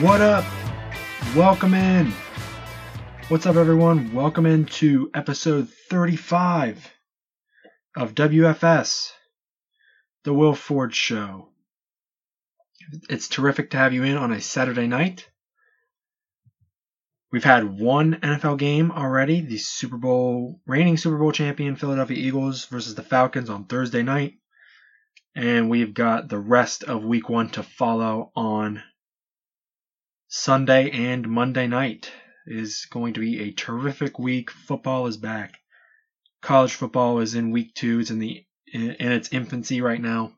What up? Welcome in. What's up, everyone? Welcome into episode 35 of WFS, The Will Ford Show. It's terrific to have you in on a Saturday night. We've had one NFL game already, the Super Bowl reigning Super Bowl champion Philadelphia Eagles versus the Falcons on Thursday night. And we've got the rest of week one to follow on Sunday and Monday night. is going to be a terrific week. Football is back. College football is in week two. It's in the in its infancy right now.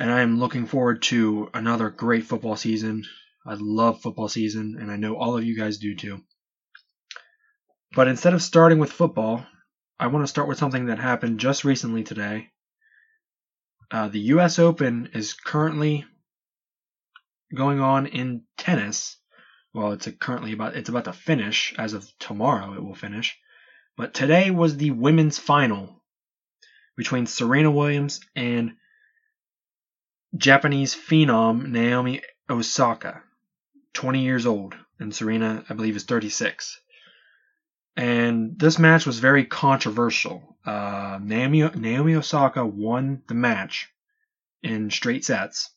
And I am looking forward to another great football season. I love football season, and I know all of you guys do too. But instead of starting with football, I want to start with something that happened just recently today. Uh, the U.S. Open is currently going on in tennis. Well, it's currently about it's about to finish as of tomorrow. It will finish, but today was the women's final between Serena Williams and Japanese phenom Naomi Osaka. 20 years old, and Serena, I believe, is 36. And this match was very controversial. Uh, Naomi, Naomi Osaka won the match in straight sets.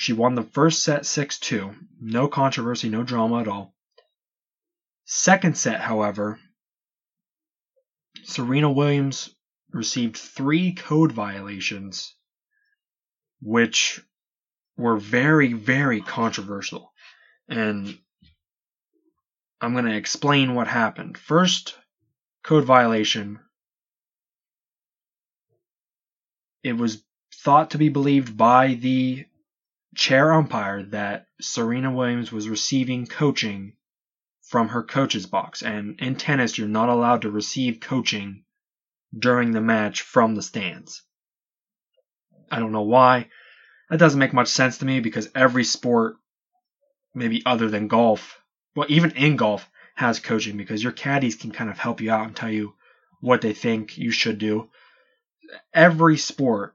She won the first set 6 2. No controversy, no drama at all. Second set, however, Serena Williams received three code violations, which were very, very controversial. And I'm going to explain what happened. First, code violation. It was thought to be believed by the chair umpire that Serena Williams was receiving coaching from her coach's box. And in tennis, you're not allowed to receive coaching during the match from the stands. I don't know why. That doesn't make much sense to me because every sport, maybe other than golf, well, even in golf, has coaching because your caddies can kind of help you out and tell you what they think you should do. Every sport,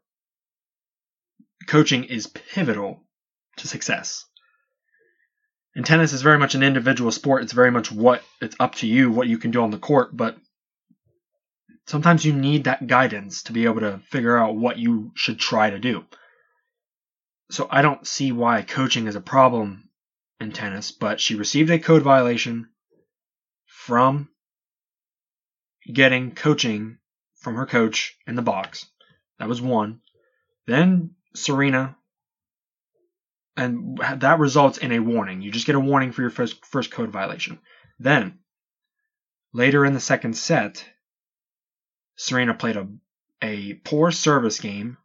coaching is pivotal to success. And tennis is very much an individual sport. It's very much what it's up to you, what you can do on the court, but sometimes you need that guidance to be able to figure out what you should try to do so I don't see why coaching is a problem in tennis, but she received a code violation from getting coaching from her coach in the box. That was one. Then Serena, and that results in a warning. You just get a warning for your first, first code violation. Then, later in the second set, Serena played a, a poor service game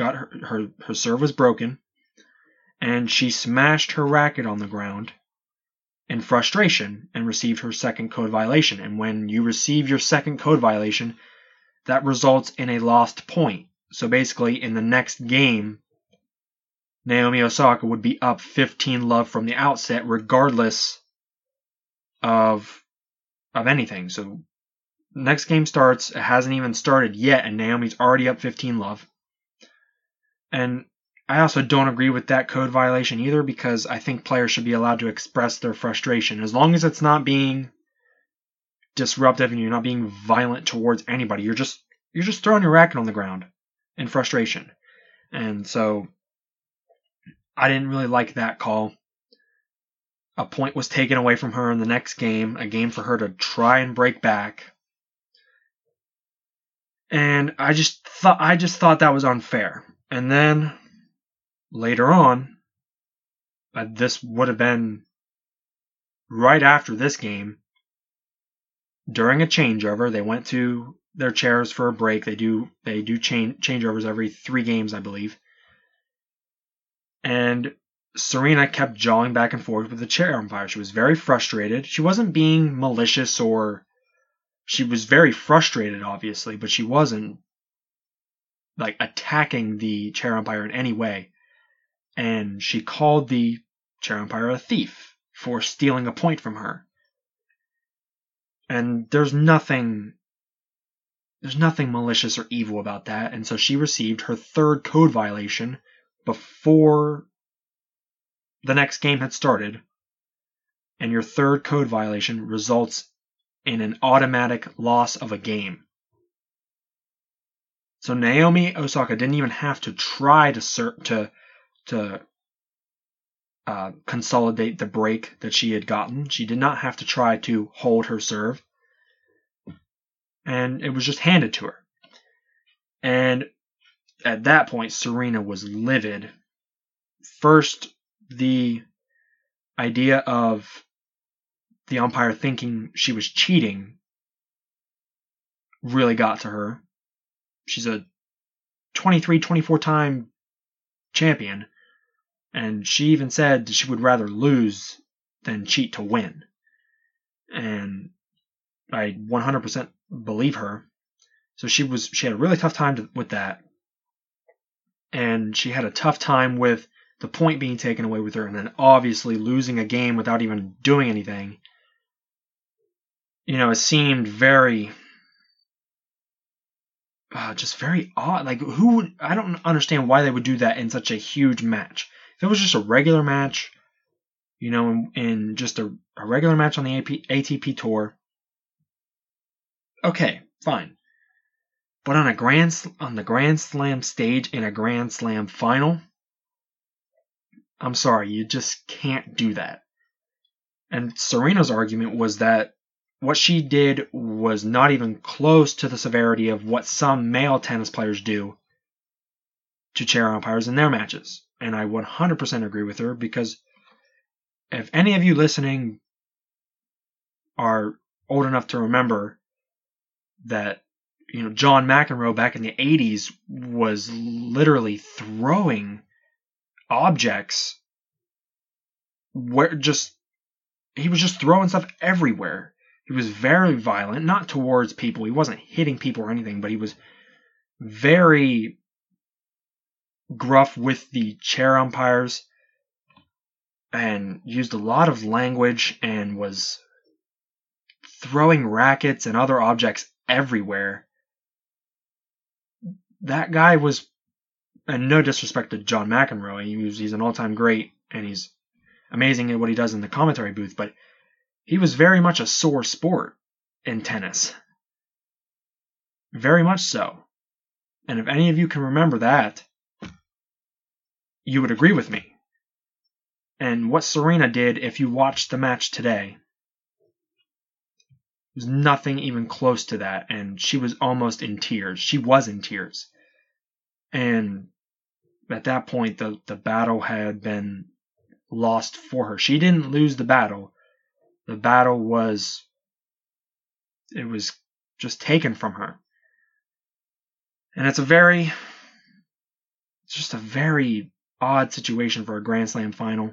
got her, her, her serve was broken, and she smashed her racket on the ground in frustration and received her second code violation. And when you receive your second code violation, that results in a lost point. So basically, in the next game, Naomi Osaka would be up 15 love from the outset, regardless of of anything. So next game starts, it hasn't even started yet, and Naomi's already up 15 love. And I also don't agree with that code violation either because I think players should be allowed to express their frustration as long as it's not being disruptive and you're not being violent towards anybody. You're just you're just throwing your racket on the ground in frustration. And so I didn't really like that call. A point was taken away from her in the next game, a game for her to try and break back. And I just thought I just thought that was unfair. And then later on, uh, this would have been right after this game. During a changeover, they went to their chairs for a break. They do they do change changeovers every three games, I believe. And Serena kept jawing back and forth with the chair umpire. She was very frustrated. She wasn't being malicious or she was very frustrated, obviously, but she wasn't like attacking the chair umpire in any way. And she called the chair umpire a thief for stealing a point from her. And there's nothing there's nothing malicious or evil about that, and so she received her third code violation before the next game had started, and your third code violation results in an automatic loss of a game. So Naomi Osaka didn't even have to try to to to uh, consolidate the break that she had gotten. She did not have to try to hold her serve, and it was just handed to her. And at that point, Serena was livid. First, the idea of the umpire thinking she was cheating really got to her. She's a 23 24 time champion, and she even said she would rather lose than cheat to win. And I 100% believe her. So she was she had a really tough time to, with that, and she had a tough time with the point being taken away with her, and then obviously losing a game without even doing anything. You know, it seemed very, uh, just very odd. Like, who would, I don't understand why they would do that in such a huge match. If it was just a regular match, you know, in, in just a, a, regular match on the AP, ATP Tour, okay, fine. But on a grand on the Grand Slam stage in a Grand Slam final, I'm sorry, you just can't do that. And Serena's argument was that what she did was not even close to the severity of what some male tennis players do to chair umpires in their matches. And I 100% agree with her because if any of you listening are old enough to remember that you know, John McEnroe back in the 80s was literally throwing objects where just he was just throwing stuff everywhere. He was very violent, not towards people. He wasn't hitting people or anything, but he was very gruff with the chair umpires and used a lot of language and was throwing rackets and other objects everywhere that guy was, and no disrespect to John McEnroe, he was, he's an all-time great and he's amazing at what he does in the commentary booth, but he was very much a sore sport in tennis. Very much so. And if any of you can remember that, you would agree with me. And what Serena did, if you watched the match today, was nothing even close to that, and she was almost in tears. She was in tears. And at that point, the, the battle had been lost for her. She didn't lose the battle. The battle was, it was just taken from her. And it's a very, it's just a very odd situation for a Grand Slam final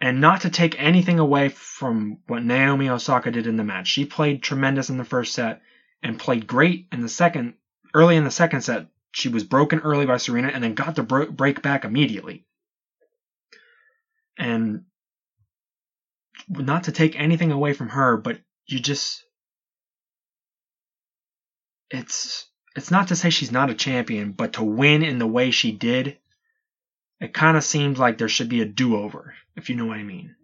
and not to take anything away from what Naomi Osaka did in the match. She played tremendous in the first set and played great in the second. Early in the second set, she was broken early by Serena and then got the break back immediately. And not to take anything away from her, but you just it's it's not to say she's not a champion, but to win in the way she did it kind of seems like there should be a do-over, if you know what I mean.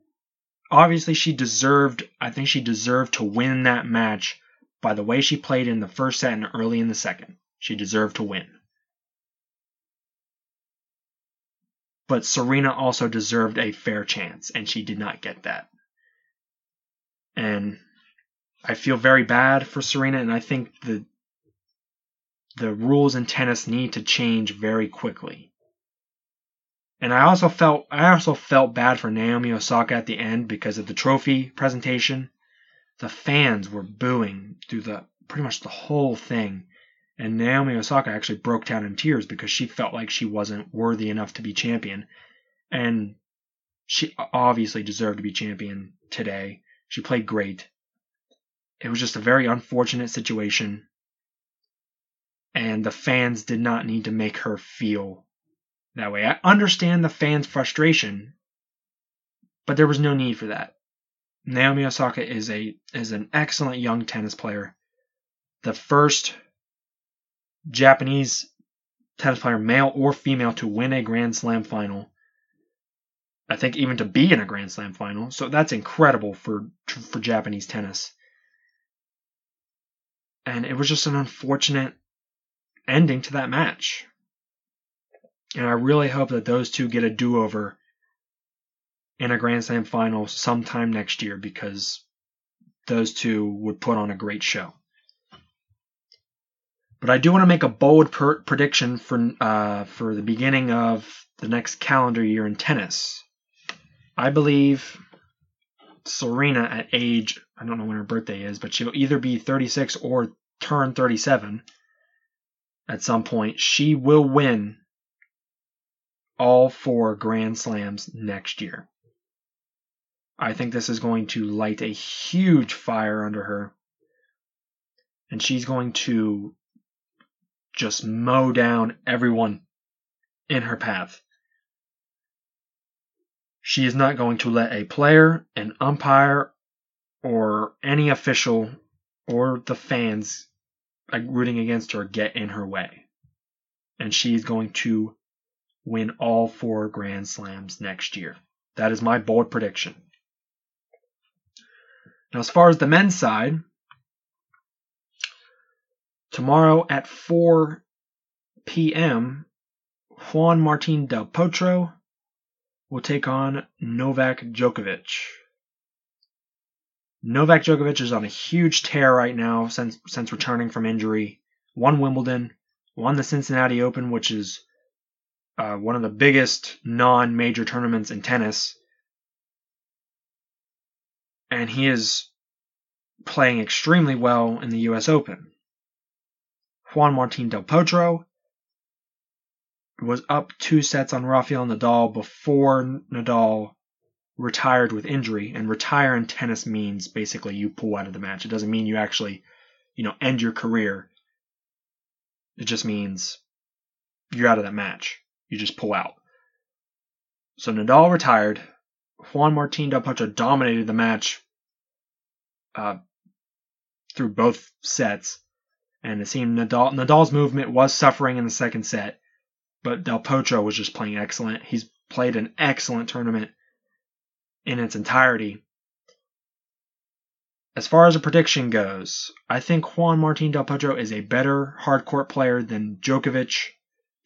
Obviously, she deserved, I think she deserved to win that match by the way she played in the first set and early in the second. She deserved to win. But Serena also deserved a fair chance, and she did not get that. And I feel very bad for Serena, and I think the the rules in tennis need to change very quickly. And I also felt I also felt bad for Naomi Osaka at the end because of the trophy presentation. The fans were booing through the pretty much the whole thing. And Naomi Osaka actually broke down in tears because she felt like she wasn't worthy enough to be champion. And she obviously deserved to be champion today. She played great. It was just a very unfortunate situation. And the fans did not need to make her feel that way. I understand the fans' frustration, but there was no need for that. Naomi Osaka is a is an excellent young tennis player. The first Japanese tennis player, male or female, to win a Grand Slam final. I think even to be in a Grand Slam final. So that's incredible for for Japanese tennis. And it was just an unfortunate ending to that match. And I really hope that those two get a do-over in a Grand Slam final sometime next year because those two would put on a great show. But I do want to make a bold per- prediction for uh, for the beginning of the next calendar year in tennis. I believe Serena at age I don't know when her birthday is, but she'll either be 36 or turn 37 at some point. She will win all four Grand Slams next year. I think this is going to light a huge fire under her. And she's going to just mow down everyone in her path. She is not going to let a player, an umpire, or any official or the fans rooting against her get in her way. And she's going to win all four Grand Slams next year. That is my bold prediction. Now, as far as the men's side, Tomorrow at 4 p.m., Juan Martin Del Potro will take on Novak Djokovic. Novak Djokovic is on a huge tear right now since since returning from injury. Won Wimbledon, won the Cincinnati Open, which is uh, one of the biggest non-major tournaments in tennis, and he is playing extremely well in the U.S. Open. Juan Martin Del Potro was up two sets on Rafael Nadal before Nadal retired with injury. And retire in tennis means basically you pull out of the match. It doesn't mean you actually, you know, end your career. It just means you're out of that match. You just pull out. So Nadal retired. Juan Martin Del Potro dominated the match uh, through both sets. And it seemed Nadal, Nadal's movement was suffering in the second set, but Del Potro was just playing excellent. He's played an excellent tournament in its entirety. As far as a prediction goes, I think Juan Martin Del Potro is a better hardcourt player than Djokovic.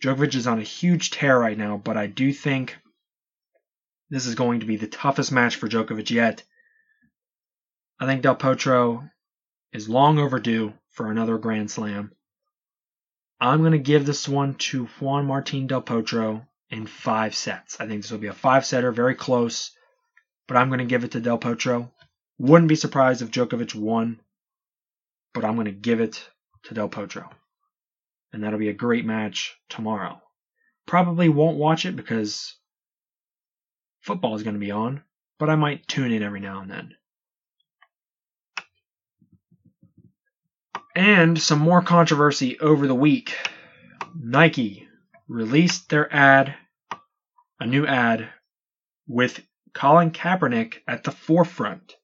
Djokovic is on a huge tear right now, but I do think this is going to be the toughest match for Djokovic yet. I think Del Potro is long overdue for another Grand Slam. I'm going to give this one to Juan Martin Del Potro in five sets. I think this will be a five setter, very close, but I'm going to give it to Del Potro. Wouldn't be surprised if Djokovic won, but I'm going to give it to Del Potro. And that'll be a great match tomorrow. Probably won't watch it because football is going to be on, but I might tune in every now and then. And some more controversy over the week. Nike released their ad, a new ad, with Colin Kaepernick at the forefront.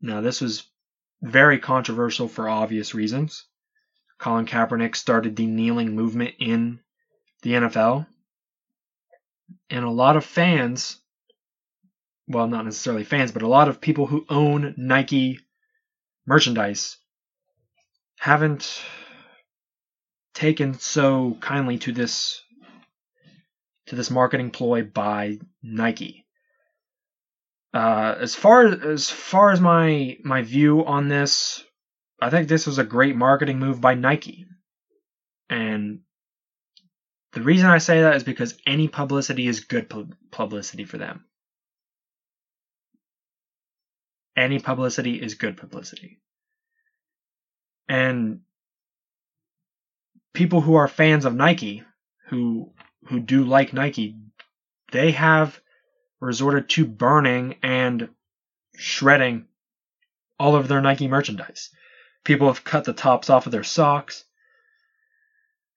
Now, this was very controversial for obvious reasons. Colin Kaepernick started the kneeling movement in the NFL. And a lot of fans, well, not necessarily fans, but a lot of people who own Nike merchandise haven't taken so kindly to this to this marketing ploy by Nike. Uh, as far as far as my my view on this, I think this was a great marketing move by Nike, and the reason I say that is because any publicity is good publicity for them. any publicity is good publicity. And people who are fans of Nike, who who do like Nike, they have resorted to burning and shredding all of their Nike merchandise. People have cut the tops off of their socks.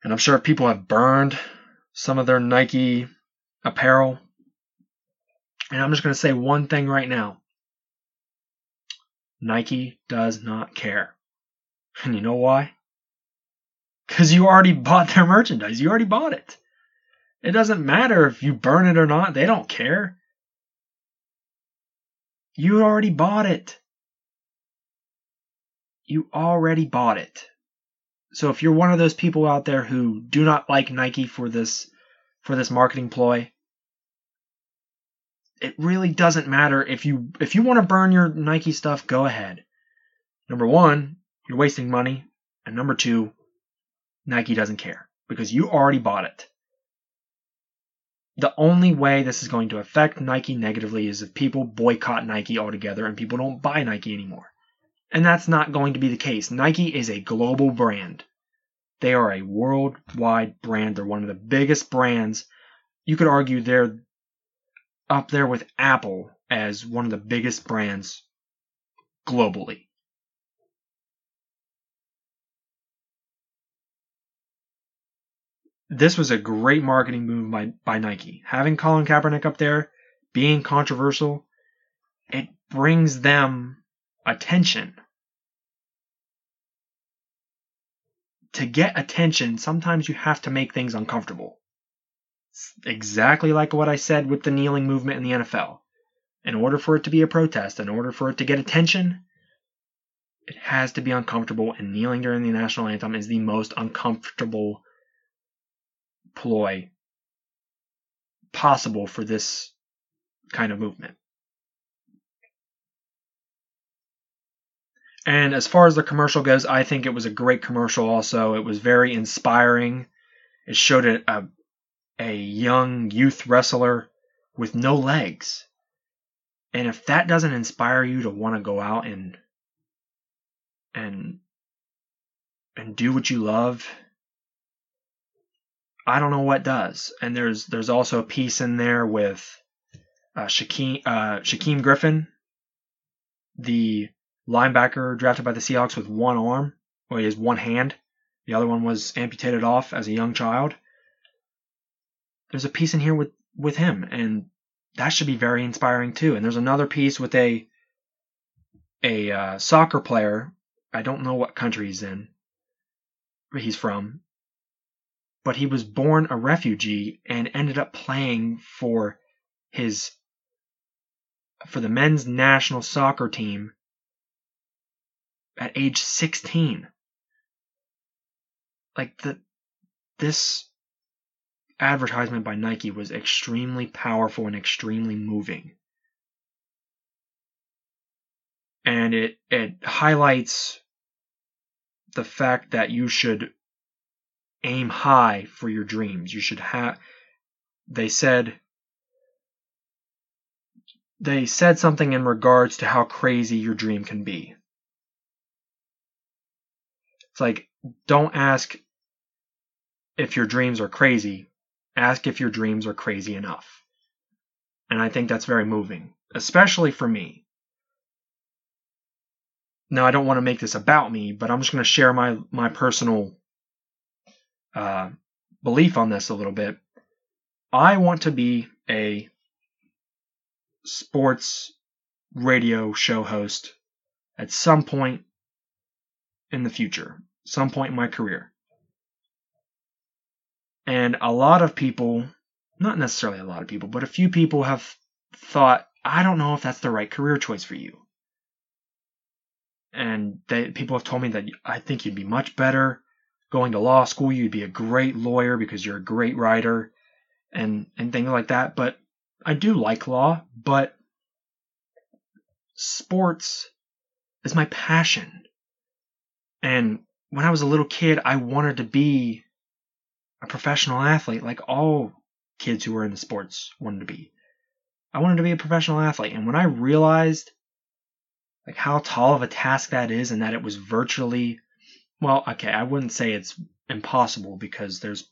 And I'm sure people have burned some of their Nike apparel. And I'm just going to say one thing right now. Nike does not care. And you know why? Because you already bought their merchandise. You already bought it. It doesn't matter if you burn it or not. They don't care. You already bought it. You already bought it. So if you're one of those people out there who do not like Nike for this for this marketing ploy, it really doesn't matter if you if you want to burn your Nike stuff, go ahead. Number 1, you're wasting money, and number 2, Nike doesn't care because you already bought it. The only way this is going to affect Nike negatively is if people boycott Nike altogether and people don't buy Nike anymore. And that's not going to be the case. Nike is a global brand. They are a worldwide brand. They're one of the biggest brands. You could argue they're up there with Apple as one of the biggest brands globally. This was a great marketing move by, by Nike. Having Colin Kaepernick up there, being controversial, it brings them attention. To get attention, sometimes you have to make things uncomfortable. It's exactly like what I said with the kneeling movement in the NFL. In order for it to be a protest, in order for it to get attention, it has to be uncomfortable, and kneeling during the national anthem is the most uncomfortable ploy possible for this kind of movement. And as far as the commercial goes, I think it was a great commercial also. It was very inspiring. It showed a, a, a young youth wrestler with no legs. And if that doesn't inspire you to want to go out and and and do what you love, I don't know what does. And there's there's also a piece in there with uh, Shaquem, uh, Shaquem Griffin, the linebacker drafted by the Seahawks with one arm, or he has one hand. The other one was amputated off as a young child. There's a piece in here with, with him, and that should be very inspiring too. And there's another piece with a a uh, soccer player. I don't know what country he's in. He's from, but he was born a refugee and ended up playing for his for the men's national soccer team at age 16. Like the this advertisement by Nike was extremely powerful and extremely moving. And it it highlights the fact that you should aim high for your dreams. You should have they said they said something in regards to how crazy your dream can be. It's like, don't ask if your dreams are crazy. Ask if your dreams are crazy enough. And I think that's very moving, especially for me. Now, I don't want to make this about me, but I'm just going to share my, my personal uh, belief on this a little bit. I want to be a sports radio show host at some point in the future some point in my career. And a lot of people, not necessarily a lot of people, but a few people have thought, I don't know if that's the right career choice for you. And they, people have told me that I think you'd be much better going to law school. You'd be a great lawyer because you're a great writer and, and things like that. But I do like law, but sports is my passion. And when I was a little kid, I wanted to be a professional athlete like all kids who were in the sports wanted to be. I wanted to be a professional athlete. And when I realized like how tall of a task that is and that it was virtually well, okay, I wouldn't say it's impossible because there's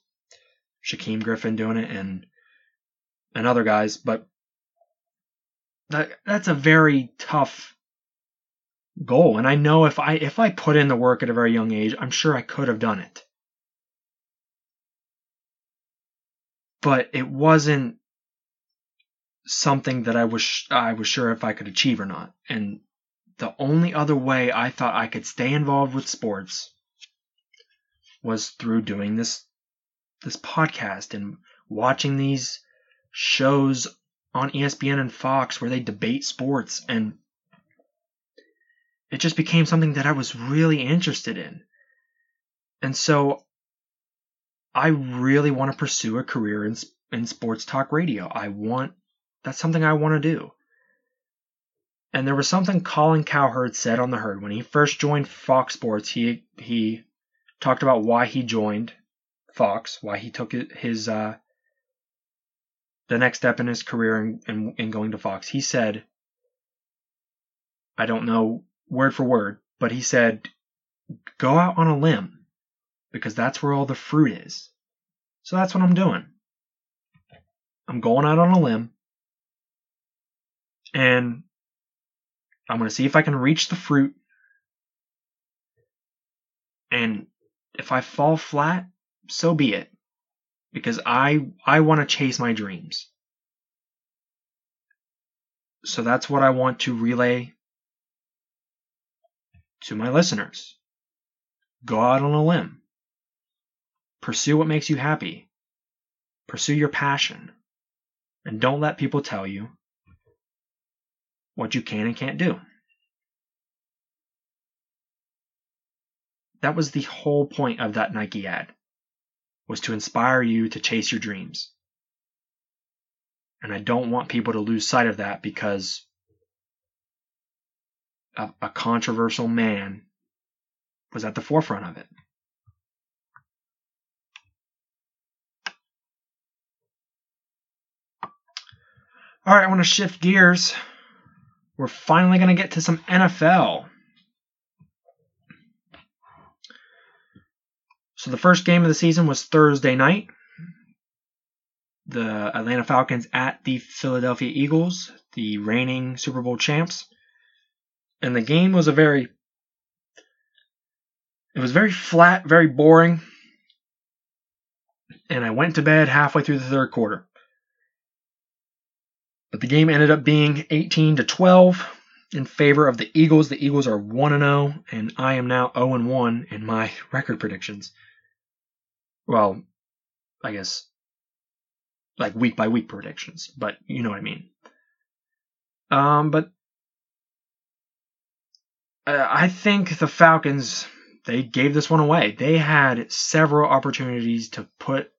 Shaquem Griffin doing it and and other guys, but that that's a very tough goal. And I know if I if I put in the work at a very young age, I'm sure I could have done it. But it wasn't something that I was I was sure if I could achieve or not. And the only other way I thought I could stay involved with sports was through doing this this podcast and watching these shows on ESPN and Fox where they debate sports and it just became something that I was really interested in. And so I really want to pursue a career in in sports talk radio. I want that's something I want to do. And there was something Colin Cowherd said on the herd when he first joined Fox Sports. He he talked about why he joined Fox, why he took his uh, the next step in his career in, in, in going to Fox. He said, I don't know word for word, but he said, go out on a limb because that's where all the fruit is. So that's what I'm doing. I'm going out on a limb and I'm going to see if I can reach the fruit. And if I fall flat, so be it. Because I I want to chase my dreams. So that's what I want to relay to my listeners. Go out on a limb. Pursue what makes you happy. Pursue your passion. And don't let people tell you what you can and can't do. That was the whole point of that Nike ad was to inspire you to chase your dreams. And I don't want people to lose sight of that because a, a controversial man was at the forefront of it. All right, I want to shift gears. We're finally going to get to some NFL. So the first game of the season was Thursday night. The Atlanta Falcons at the Philadelphia Eagles, the reigning Super Bowl champs. And the game was a very it was very flat, very boring. And I went to bed halfway through the third quarter. But the game ended up being 18 to 12 in favor of the Eagles. The Eagles are 1 0 and I am now 0 1 in my record predictions. Well, I guess like week by week predictions, but you know what I mean. Um, but uh, I think the Falcons they gave this one away. They had several opportunities to put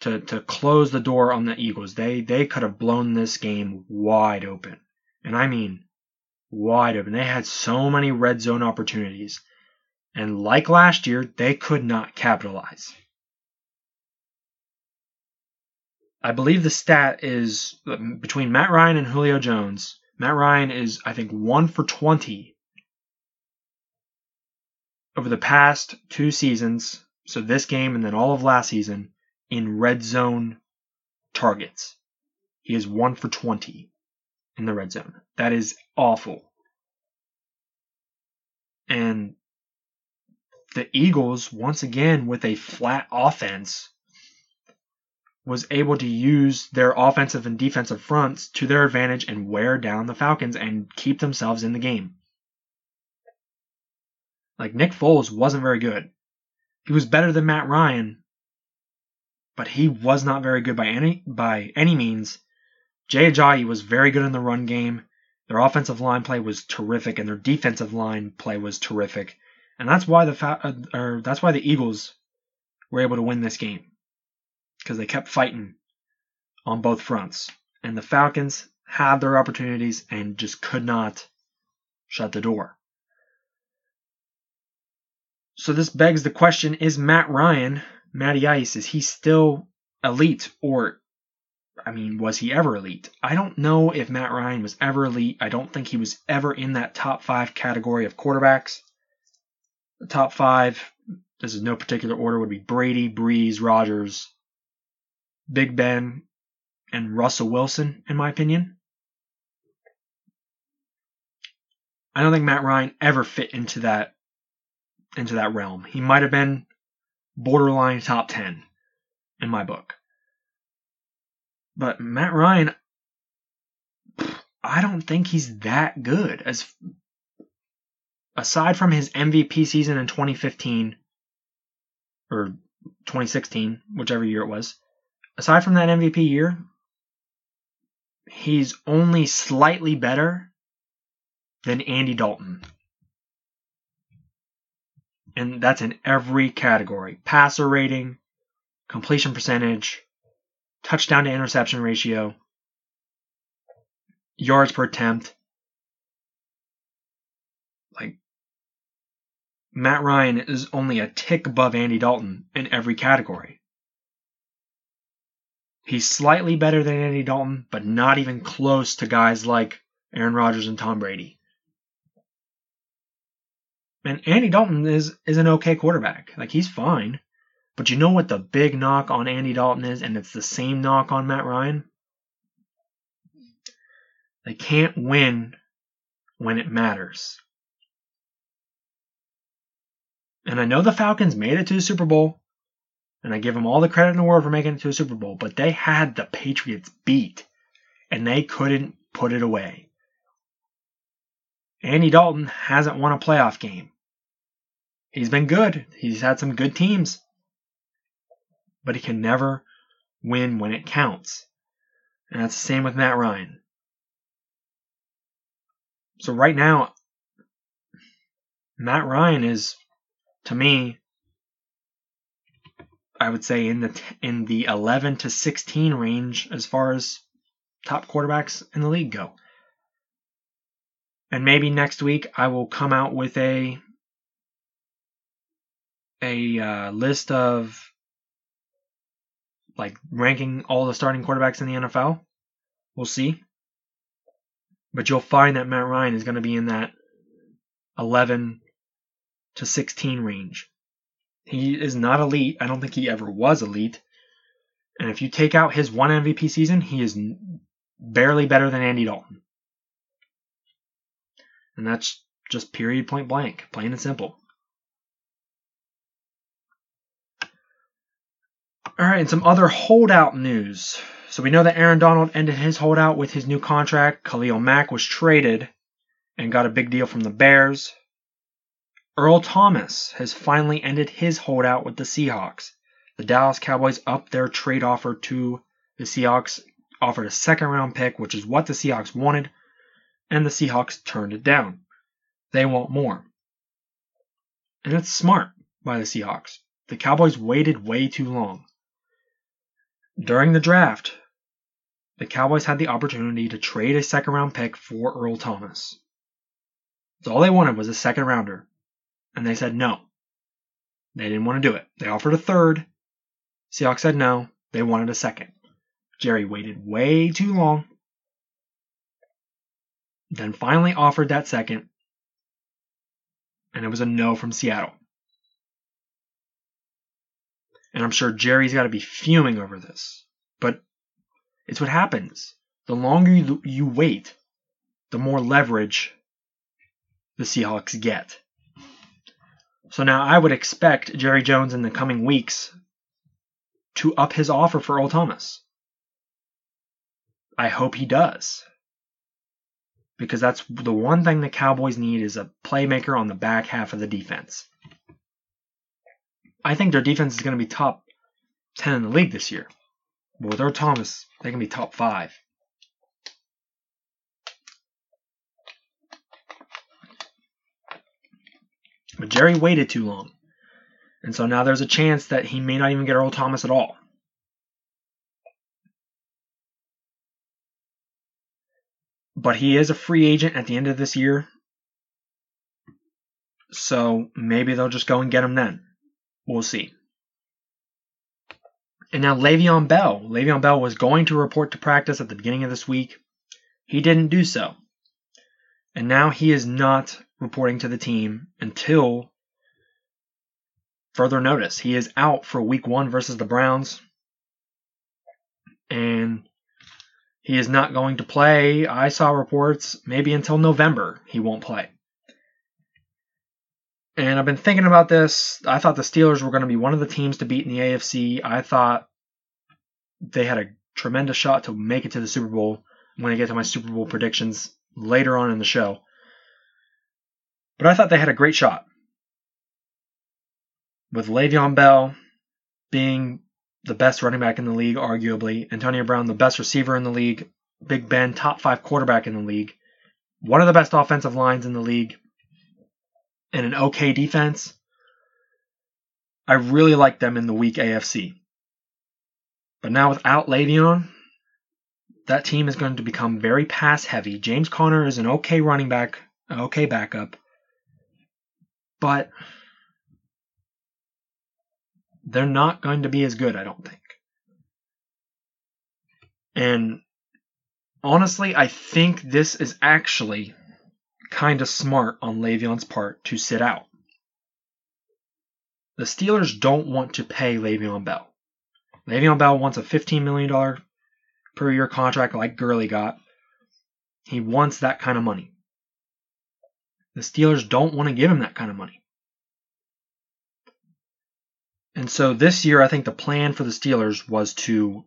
to to close the door on the Eagles. They they could have blown this game wide open. And I mean wide open. They had so many red zone opportunities. And like last year, they could not capitalize. I believe the stat is between Matt Ryan and Julio Jones. Matt Ryan is, I think, 1 for 20 over the past two seasons. So this game and then all of last season in red zone targets. He is 1 for 20 in the red zone. That is awful. And the Eagles, once again, with a flat offense, was able to use their offensive and defensive fronts to their advantage and wear down the Falcons and keep themselves in the game. Like Nick Foles wasn't very good. He was better than Matt Ryan, but he was not very good by any by any means. Jay Ajayi was very good in the run game. Their offensive line play was terrific, and their defensive line play was terrific, and that's why the fa- uh, or that's why the Eagles were able to win this game because they kept fighting on both fronts, and the Falcons had their opportunities and just could not shut the door. So this begs the question: Is Matt Ryan, Matty Ice, is he still elite, or I mean, was he ever elite? I don't know if Matt Ryan was ever elite. I don't think he was ever in that top five category of quarterbacks. The top five, this is no particular order, would be Brady, Brees, Rodgers, Big Ben, and Russell Wilson, in my opinion. I don't think Matt Ryan ever fit into that into that realm. He might have been borderline top 10 in my book. But Matt Ryan, I don't think he's that good. As aside from his MVP season in 2015, or 2016, whichever year it was. Aside from that MVP year, he's only slightly better than Andy Dalton. And that's in every category passer rating, completion percentage, touchdown to interception ratio, yards per attempt. Like, Matt Ryan is only a tick above Andy Dalton in every category. He's slightly better than Andy Dalton, but not even close to guys like Aaron Rodgers and Tom Brady. And Andy Dalton is is an okay quarterback. Like he's fine. But you know what the big knock on Andy Dalton is, and it's the same knock on Matt Ryan? They can't win when it matters. And I know the Falcons made it to the Super Bowl, and I give them all the credit in the world for making it to a Super Bowl, but they had the Patriots beat, and they couldn't put it away. Andy Dalton hasn't won a playoff game. He's been good. He's had some good teams. But he can never win when it counts. And that's the same with Matt Ryan. So right now, Matt Ryan is, to me, I would say in the in the 11 to 16 range as far as top quarterbacks in the league go. And maybe next week I will come out with a a uh, list of like ranking all the starting quarterbacks in the NFL. We'll see. But you'll find that Matt Ryan is going to be in that 11 to 16 range. He is not elite. I don't think he ever was elite. And if you take out his one MVP season, he is barely better than Andy Dalton. And that's just period point blank, plain and simple. All right, and some other holdout news. So we know that Aaron Donald ended his holdout with his new contract. Khalil Mack was traded and got a big deal from the Bears. Earl Thomas has finally ended his holdout with the Seahawks. The Dallas Cowboys upped their trade offer to the Seahawks, offered a second round pick, which is what the Seahawks wanted, and the Seahawks turned it down. They want more. And it's smart by the Seahawks. The Cowboys waited way too long. During the draft, the Cowboys had the opportunity to trade a second round pick for Earl Thomas. So all they wanted was a second rounder. And they said no. They didn't want to do it. They offered a third. Seahawks said no. They wanted a second. Jerry waited way too long. Then finally offered that second. And it was a no from Seattle. And I'm sure Jerry's got to be fuming over this. But it's what happens. The longer you, you wait, the more leverage the Seahawks get. So now I would expect Jerry Jones in the coming weeks to up his offer for Earl Thomas. I hope he does. Because that's the one thing the Cowboys need is a playmaker on the back half of the defense. I think their defense is going to be top 10 in the league this year. But with Earl Thomas, they can be top 5. But Jerry waited too long. And so now there's a chance that he may not even get Earl Thomas at all. But he is a free agent at the end of this year. So maybe they'll just go and get him then. We'll see. And now Le'Veon Bell. Le'Veon Bell was going to report to practice at the beginning of this week. He didn't do so. And now he is not reporting to the team until further notice. He is out for week one versus the Browns. And he is not going to play. I saw reports maybe until November he won't play. And I've been thinking about this. I thought the Steelers were going to be one of the teams to beat in the AFC. I thought they had a tremendous shot to make it to the Super Bowl when I get to my Super Bowl predictions later on in the show. But I thought they had a great shot. With Le'Veon Bell being the best running back in the league, arguably. Antonio Brown, the best receiver in the league. Big Ben, top five quarterback in the league. One of the best offensive lines in the league. And an okay defense. I really like them in the weak AFC. But now without Le'Veon, that team is going to become very pass heavy. James Conner is an okay running back, an okay backup. But they're not going to be as good, I don't think. And honestly, I think this is actually kind of smart on Le'Veon's part to sit out. The Steelers don't want to pay Le'Veon Bell. Le'Veon Bell wants a $15 million per year contract like Gurley got. He wants that kind of money. The Steelers don't want to give him that kind of money. And so this year, I think the plan for the Steelers was to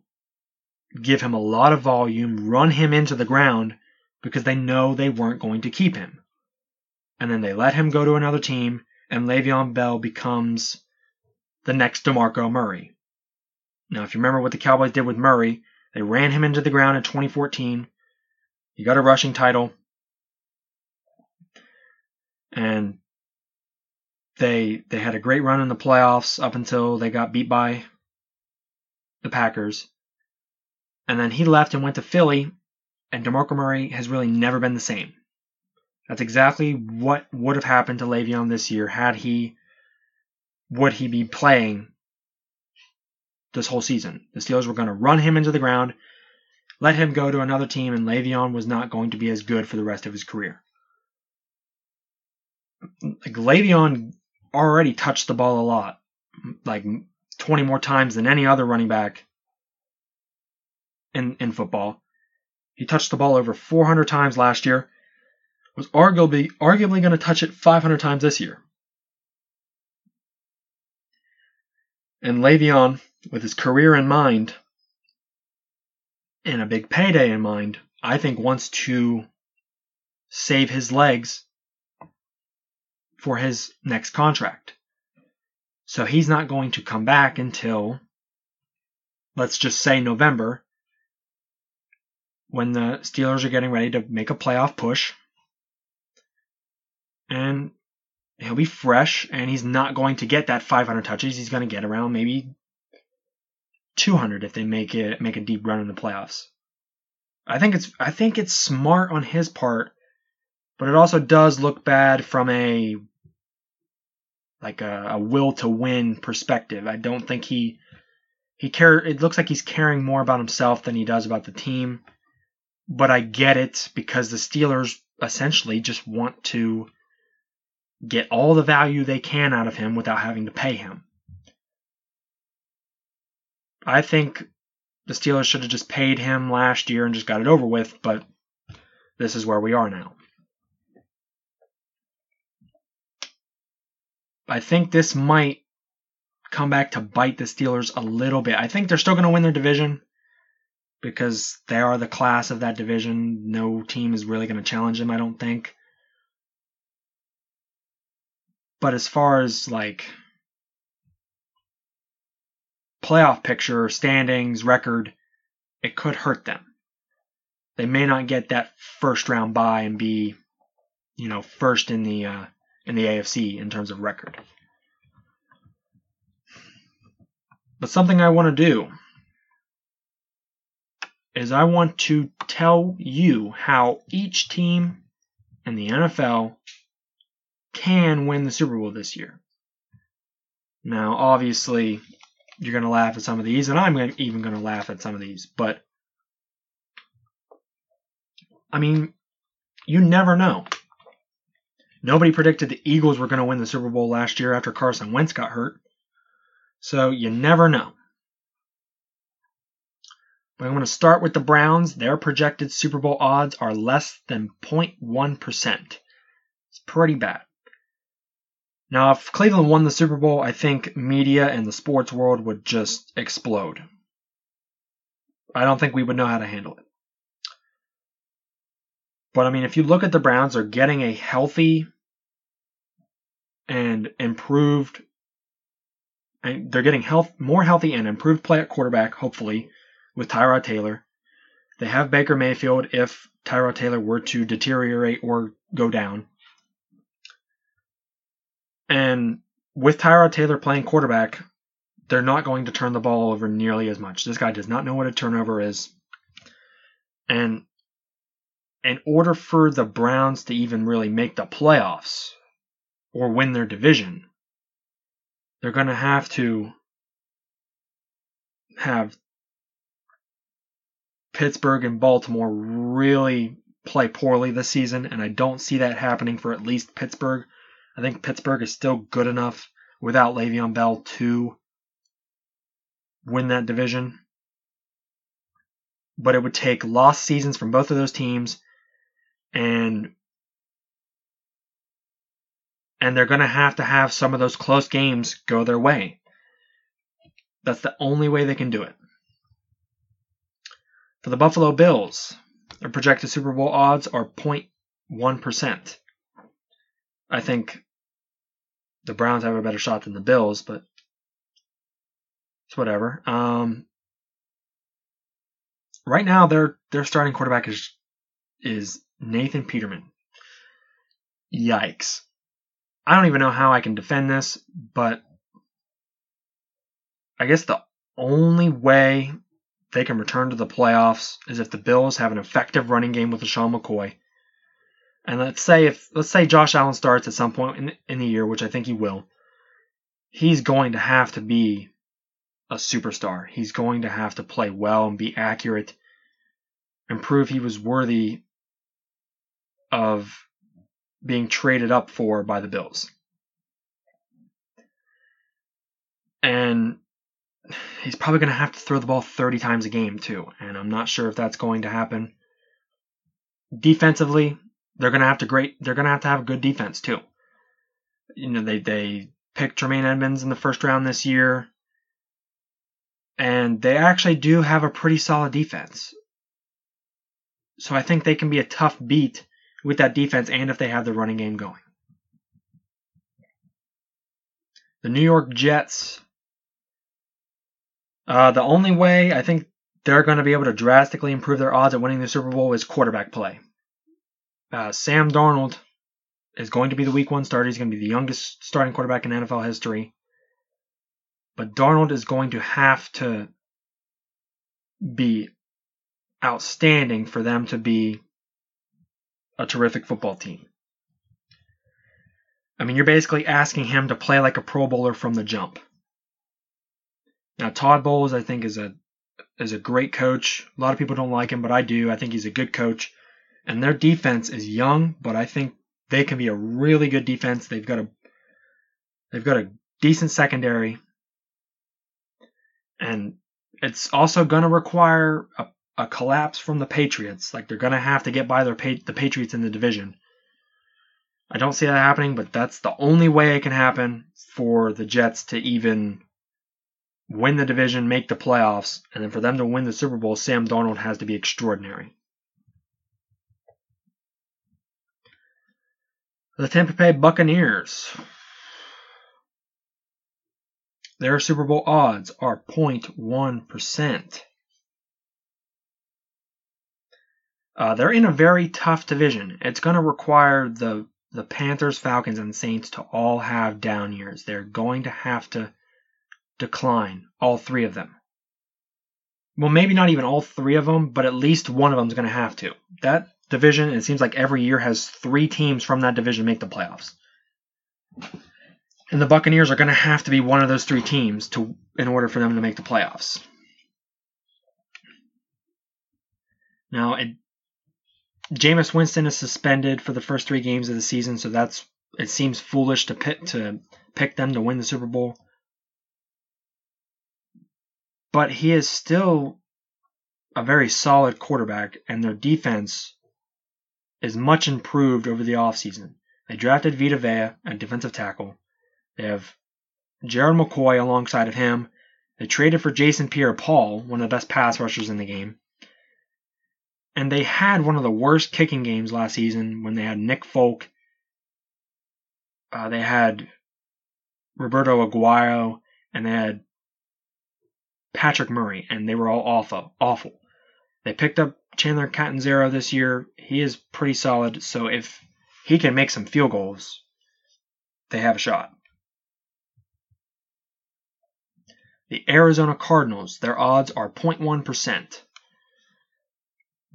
give him a lot of volume, run him into the ground because they know they weren't going to keep him. And then they let him go to another team, and Le'Veon Bell becomes the next DeMarco Murray. Now, if you remember what the Cowboys did with Murray, they ran him into the ground in 2014. He got a rushing title. And they they had a great run in the playoffs up until they got beat by the Packers. And then he left and went to Philly, and DeMarco Murray has really never been the same. That's exactly what would have happened to Le'Veon this year had he would he be playing this whole season. The Steelers were going to run him into the ground, let him go to another team, and Le'Veon was not going to be as good for the rest of his career. Like Le'Veon already touched the ball a lot, like 20 more times than any other running back in, in football. He touched the ball over 400 times last year. Was arguably arguably going to touch it 500 times this year. And Le'Veon, with his career in mind and a big payday in mind, I think wants to save his legs for his next contract. So he's not going to come back until, let's just say November, when the Steelers are getting ready to make a playoff push. And he'll be fresh, and he's not going to get that 500 touches. He's going to get around maybe 200 if they make it make a deep run in the playoffs. I think it's I think it's smart on his part, but it also does look bad from a like a, a will to win perspective. I don't think he he care. It looks like he's caring more about himself than he does about the team. But I get it because the Steelers essentially just want to get all the value they can out of him without having to pay him. I think the Steelers should have just paid him last year and just got it over with, but this is where we are now. I think this might come back to bite the Steelers a little bit. I think they're still going to win their division because they are the class of that division. No team is really going to challenge them, I don't think. But as far as like playoff picture, standings, record, it could hurt them. They may not get that first round bye and be, you know, first in the uh, in the AFC in terms of record. But something I want to do is I want to tell you how each team in the NFL can win the Super Bowl this year. Now, obviously, you're going to laugh at some of these, and I'm even going to laugh at some of these, but I mean, you never know. Nobody predicted the Eagles were going to win the Super Bowl last year after Carson Wentz got hurt. So you never know. But I'm going to start with the Browns. Their projected Super Bowl odds are less than 0.1%. It's pretty bad. Now, if Cleveland won the Super Bowl, I think media and the sports world would just explode. I don't think we would know how to handle it. But I mean, if you look at the Browns, they're getting a healthy and improved they're getting health more healthy and improved play at quarterback, hopefully, with Tyrod Taylor. They have Baker Mayfield if Tyrod Taylor were to deteriorate or go down. And with Tyrod Taylor playing quarterback, they're not going to turn the ball over nearly as much. This guy does not know what a turnover is. And in order for the Browns to even really make the playoffs or win their division, they're going to have to have Pittsburgh and Baltimore really play poorly this season, and I don't see that happening for at least Pittsburgh. I think Pittsburgh is still good enough without Le'Veon Bell to win that division. But it would take lost seasons from both of those teams and and they're going to have to have some of those close games go their way. That's the only way they can do it. For the Buffalo Bills, their projected Super Bowl odds are 0.1%. I think the Browns have a better shot than the Bills, but it's whatever. Um, right now, their their starting quarterback is is Nathan Peterman. Yikes! I don't even know how I can defend this, but I guess the only way they can return to the playoffs is if the Bills have an effective running game with LeSean McCoy. And let's say if let's say Josh Allen starts at some point in, in the year, which I think he will, he's going to have to be a superstar. He's going to have to play well and be accurate and prove he was worthy of being traded up for by the Bills. And he's probably going to have to throw the ball 30 times a game, too. And I'm not sure if that's going to happen. Defensively, they're going to have to great. They're going to have to have a good defense too. You know, they they picked Tremaine Edmunds in the first round this year, and they actually do have a pretty solid defense. So I think they can be a tough beat with that defense and if they have the running game going. The New York Jets. Uh, the only way I think they're going to be able to drastically improve their odds at winning the Super Bowl is quarterback play. Uh, Sam Darnold is going to be the week one starter. He's going to be the youngest starting quarterback in NFL history. But Darnold is going to have to be outstanding for them to be a terrific football team. I mean, you're basically asking him to play like a Pro Bowler from the jump. Now, Todd Bowles, I think, is a is a great coach. A lot of people don't like him, but I do. I think he's a good coach. And their defense is young, but I think they can be a really good defense. They've got a they've got a decent secondary. And it's also going to require a a collapse from the Patriots. Like they're gonna have to get by their the Patriots in the division. I don't see that happening, but that's the only way it can happen for the Jets to even win the division, make the playoffs, and then for them to win the Super Bowl, Sam Darnold has to be extraordinary. The Tampa Bay Buccaneers. Their Super Bowl odds are 0.1%. Uh, they're in a very tough division. It's going to require the the Panthers, Falcons, and Saints to all have down years. They're going to have to decline, all three of them. Well, maybe not even all three of them, but at least one of them is going to have to. That division, it seems like every year has three teams from that division make the playoffs. And the Buccaneers are going to have to be one of those three teams to in order for them to make the playoffs. Now, it Jameis Winston is suspended for the first three games of the season, so that's it seems foolish to pick to pick them to win the Super Bowl. But he is still a very solid quarterback, and their defense is much improved over the offseason. They drafted Vita Vea, a defensive tackle. They have Jared McCoy alongside of him. They traded for Jason Pierre Paul, one of the best pass rushers in the game. And they had one of the worst kicking games last season when they had Nick Folk. Uh, they had Roberto Aguayo and they had Patrick Murray, and they were all awful. Awful. They picked up Chandler Catanzaro this year. He is pretty solid. So if he can make some field goals, they have a shot. The Arizona Cardinals, their odds are 0.1%.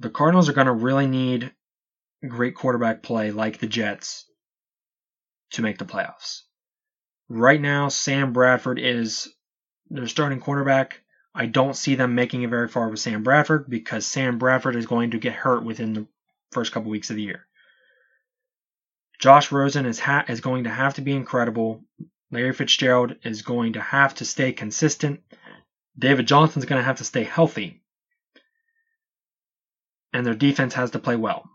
The Cardinals are going to really need great quarterback play like the Jets to make the playoffs. Right now, Sam Bradford is their starting quarterback. I don't see them making it very far with Sam Bradford because Sam Bradford is going to get hurt within the first couple weeks of the year. Josh Rosen is ha- is going to have to be incredible. Larry Fitzgerald is going to have to stay consistent. David Johnson is going to have to stay healthy. And their defense has to play well.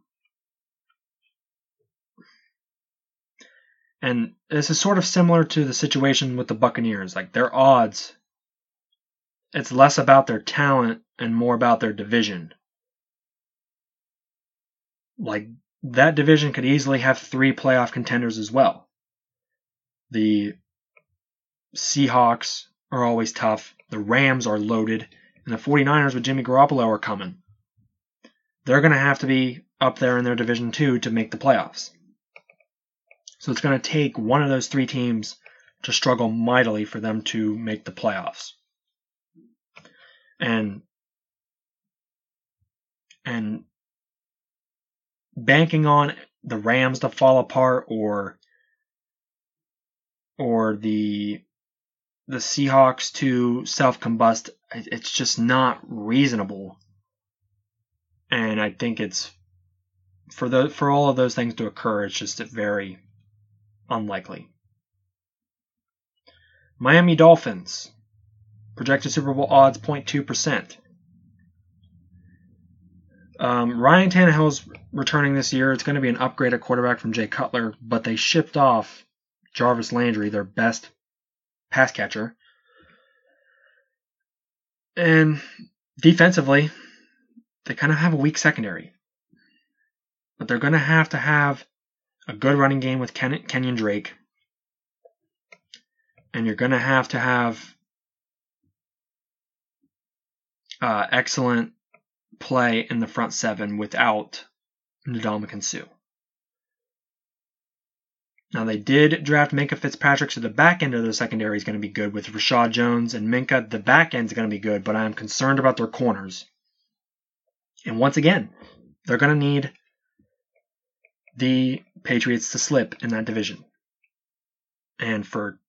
And this is sort of similar to the situation with the Buccaneers. Like their odds, it's less about their talent and more about their division. Like that division could easily have three playoff contenders as well. The Seahawks are always tough. The Rams are loaded. And the 49ers with Jimmy Garoppolo are coming. They're going to have to be up there in their division too to make the playoffs. So it's going to take one of those three teams to struggle mightily for them to make the playoffs. And and banking on the Rams to fall apart or or the the Seahawks to self combust, it's just not reasonable. And I think it's for the for all of those things to occur, it's just very unlikely. Miami Dolphins projected Super Bowl odds 0.2%. Um, Ryan Tannehill's returning this year. It's going to be an upgrade at quarterback from Jay Cutler, but they shipped off Jarvis Landry, their best pass catcher. And defensively, they kind of have a weak secondary. But they're going to have to have a good running game with Ken- Kenyan Drake. And you're going to have to have uh, excellent play in the front seven without Ndamukong Suh. Now they did draft Minkah Fitzpatrick, so the back end of the secondary is going to be good with Reshad Jones and Minkah. The back end is going to be good, but I am concerned about their corners. And once again, they're going to need the Patriots to slip in that division. And for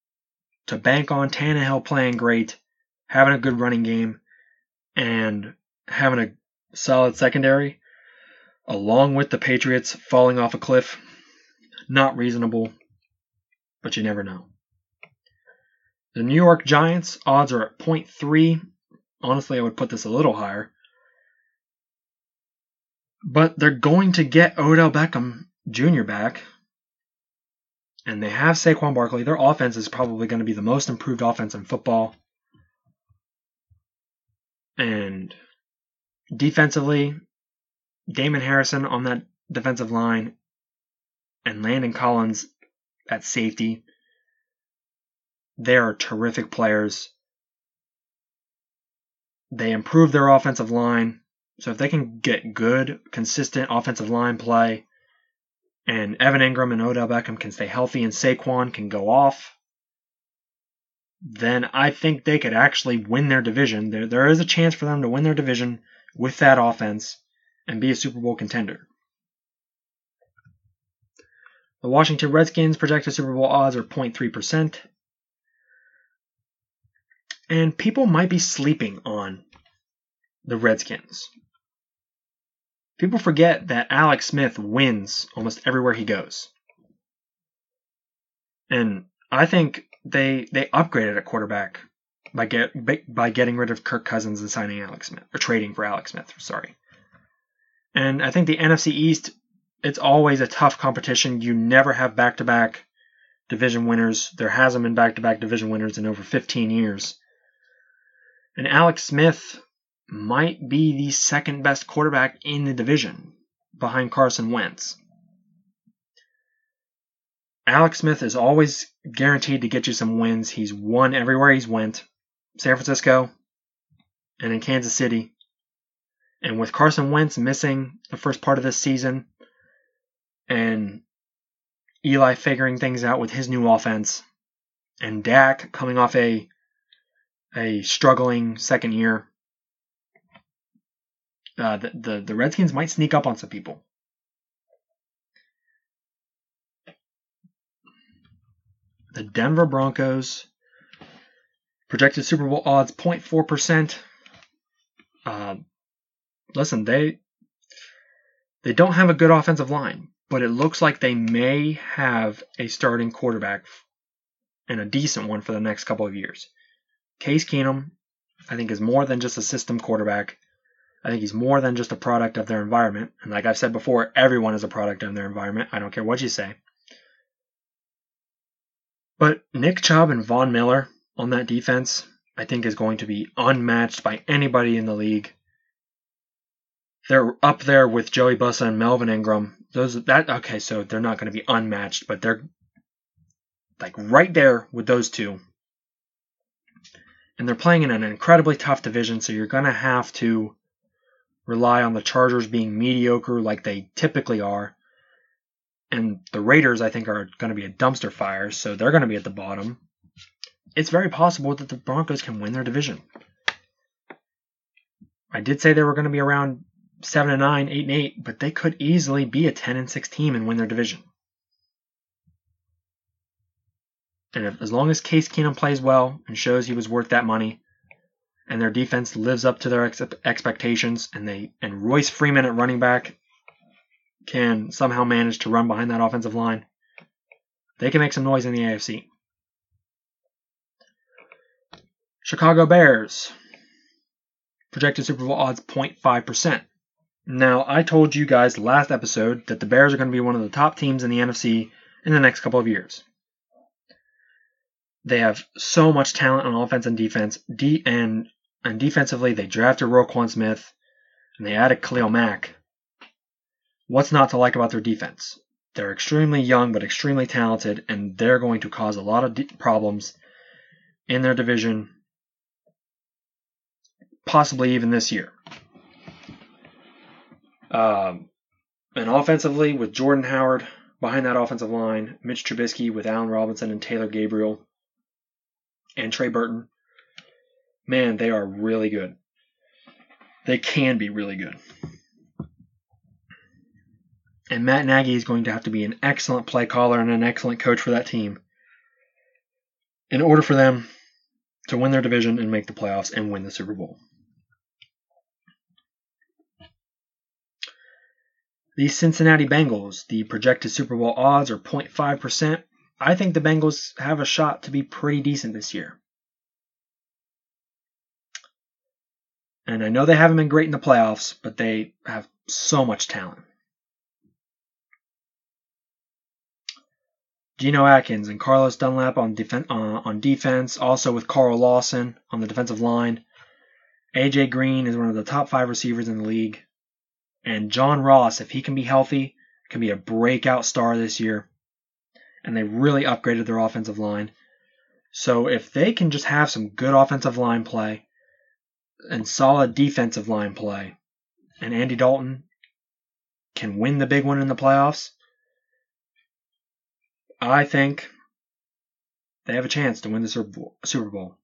to bank on Tannehill playing great, having a good running game, and having a solid secondary, along with the Patriots falling off a cliff, not reasonable, but you never know. The New York Giants odds are at 0.3. Honestly, I would put this a little higher. But they're going to get Odell Beckham Jr. back. And they have Saquon Barkley. Their offense is probably going to be the most improved offense in football. And defensively, Damon Harrison on that defensive line and Landon Collins at safety. They are terrific players. They improve their offensive line. So if they can get good, consistent offensive line play, and Evan Engram and Odell Beckham can stay healthy and Saquon can go off, then I think they could actually win their division. There, there is a chance for them to win their division with that offense and be a Super Bowl contender. The Washington Redskins projected Super Bowl odds are 0.3%. And people might be sleeping on the Redskins. People forget that Alex Smith wins almost everywhere he goes. And I think they they upgraded at quarterback by get by getting rid of Kirk Cousins and signing Alex Smith or trading for Alex Smith, sorry. And I think the NFC East it's always a tough competition. You never have back to back division winners. There hasn't been back to back division winners in over 15 years. And Alex Smith might be the second best quarterback in the division behind Carson Wentz. Alex Smith is always guaranteed to get you some wins. He's won everywhere he's went. San Francisco and in Kansas City. And with Carson Wentz missing the first part of this season and Eli figuring things out with his new offense and Dak coming off a a struggling second year, uh, the, the the Redskins might sneak up on some people. The Denver Broncos projected Super Bowl odds 0.4%. Uh, listen, they they don't have a good offensive line, but it looks like they may have a starting quarterback and a decent one for the next couple of years. Case Keenum, I think, is more than just a system quarterback. I think he's more than just a product of their environment. And like I've said before, everyone is a product of their environment. I don't care what you say. But Nick Chubb and Von Miller on that defense, I think, is going to be unmatched by anybody in the league. They're up there with Joey Bosa and Melvin Ingram. Those that okay, so they're not going to be unmatched, but they're like right there with those two. And they're playing in an incredibly tough division, so you're going to have to rely on the Chargers being mediocre like they typically are. And the Raiders, I think, are going to be a dumpster fire, so they're going to be at the bottom. It's very possible that the Broncos can win their division. I did say they were going to be around 7 and 9, 8 and 8, but they could easily be a 10 and 6 team and win their division. And if, as long as Case Keenum plays well and shows he was worth that money, and their defense lives up to their ex- expectations, and they and Royce Freeman at running back can somehow manage to run behind that offensive line, they can make some noise in the AFC. Chicago Bears projected Super Bowl odds 0.5%. Now, I told you guys last episode that the Bears are going to be one of the top teams in the NFC in the next couple of years. They have so much talent on offense and defense, de- and and defensively they drafted Roquan Smith, and they added Khalil Mack. What's not to like about their defense? They're extremely young but extremely talented, and they're going to cause a lot of de- problems in their division, possibly even this year. Um, and offensively, with Jordan Howard behind that offensive line, Mitch Trubisky with Allen Robinson and Taylor Gabriel, and Trey Burton, man, they are really good. They can be really good. And Matt Nagy is going to have to be an excellent play caller and an excellent coach for that team in order for them to win their division and make the playoffs and win the Super Bowl. The Cincinnati Bengals, the projected Super Bowl odds are 0.5%. I think the Bengals have a shot to be pretty decent this year. And I know they haven't been great in the playoffs, but they have so much talent. Geno Atkins and Carlos Dunlap on, uh, on defense, also with Carl Lawson on the defensive line. AJ Green is one of the top five receivers in the league. And John Ross, if he can be healthy, can be a breakout star this year. And they really upgraded their offensive line. So if they can just have some good offensive line play and solid defensive line play, and Andy Dalton can win the big one in the playoffs, I think they have a chance to win the Super Bowl.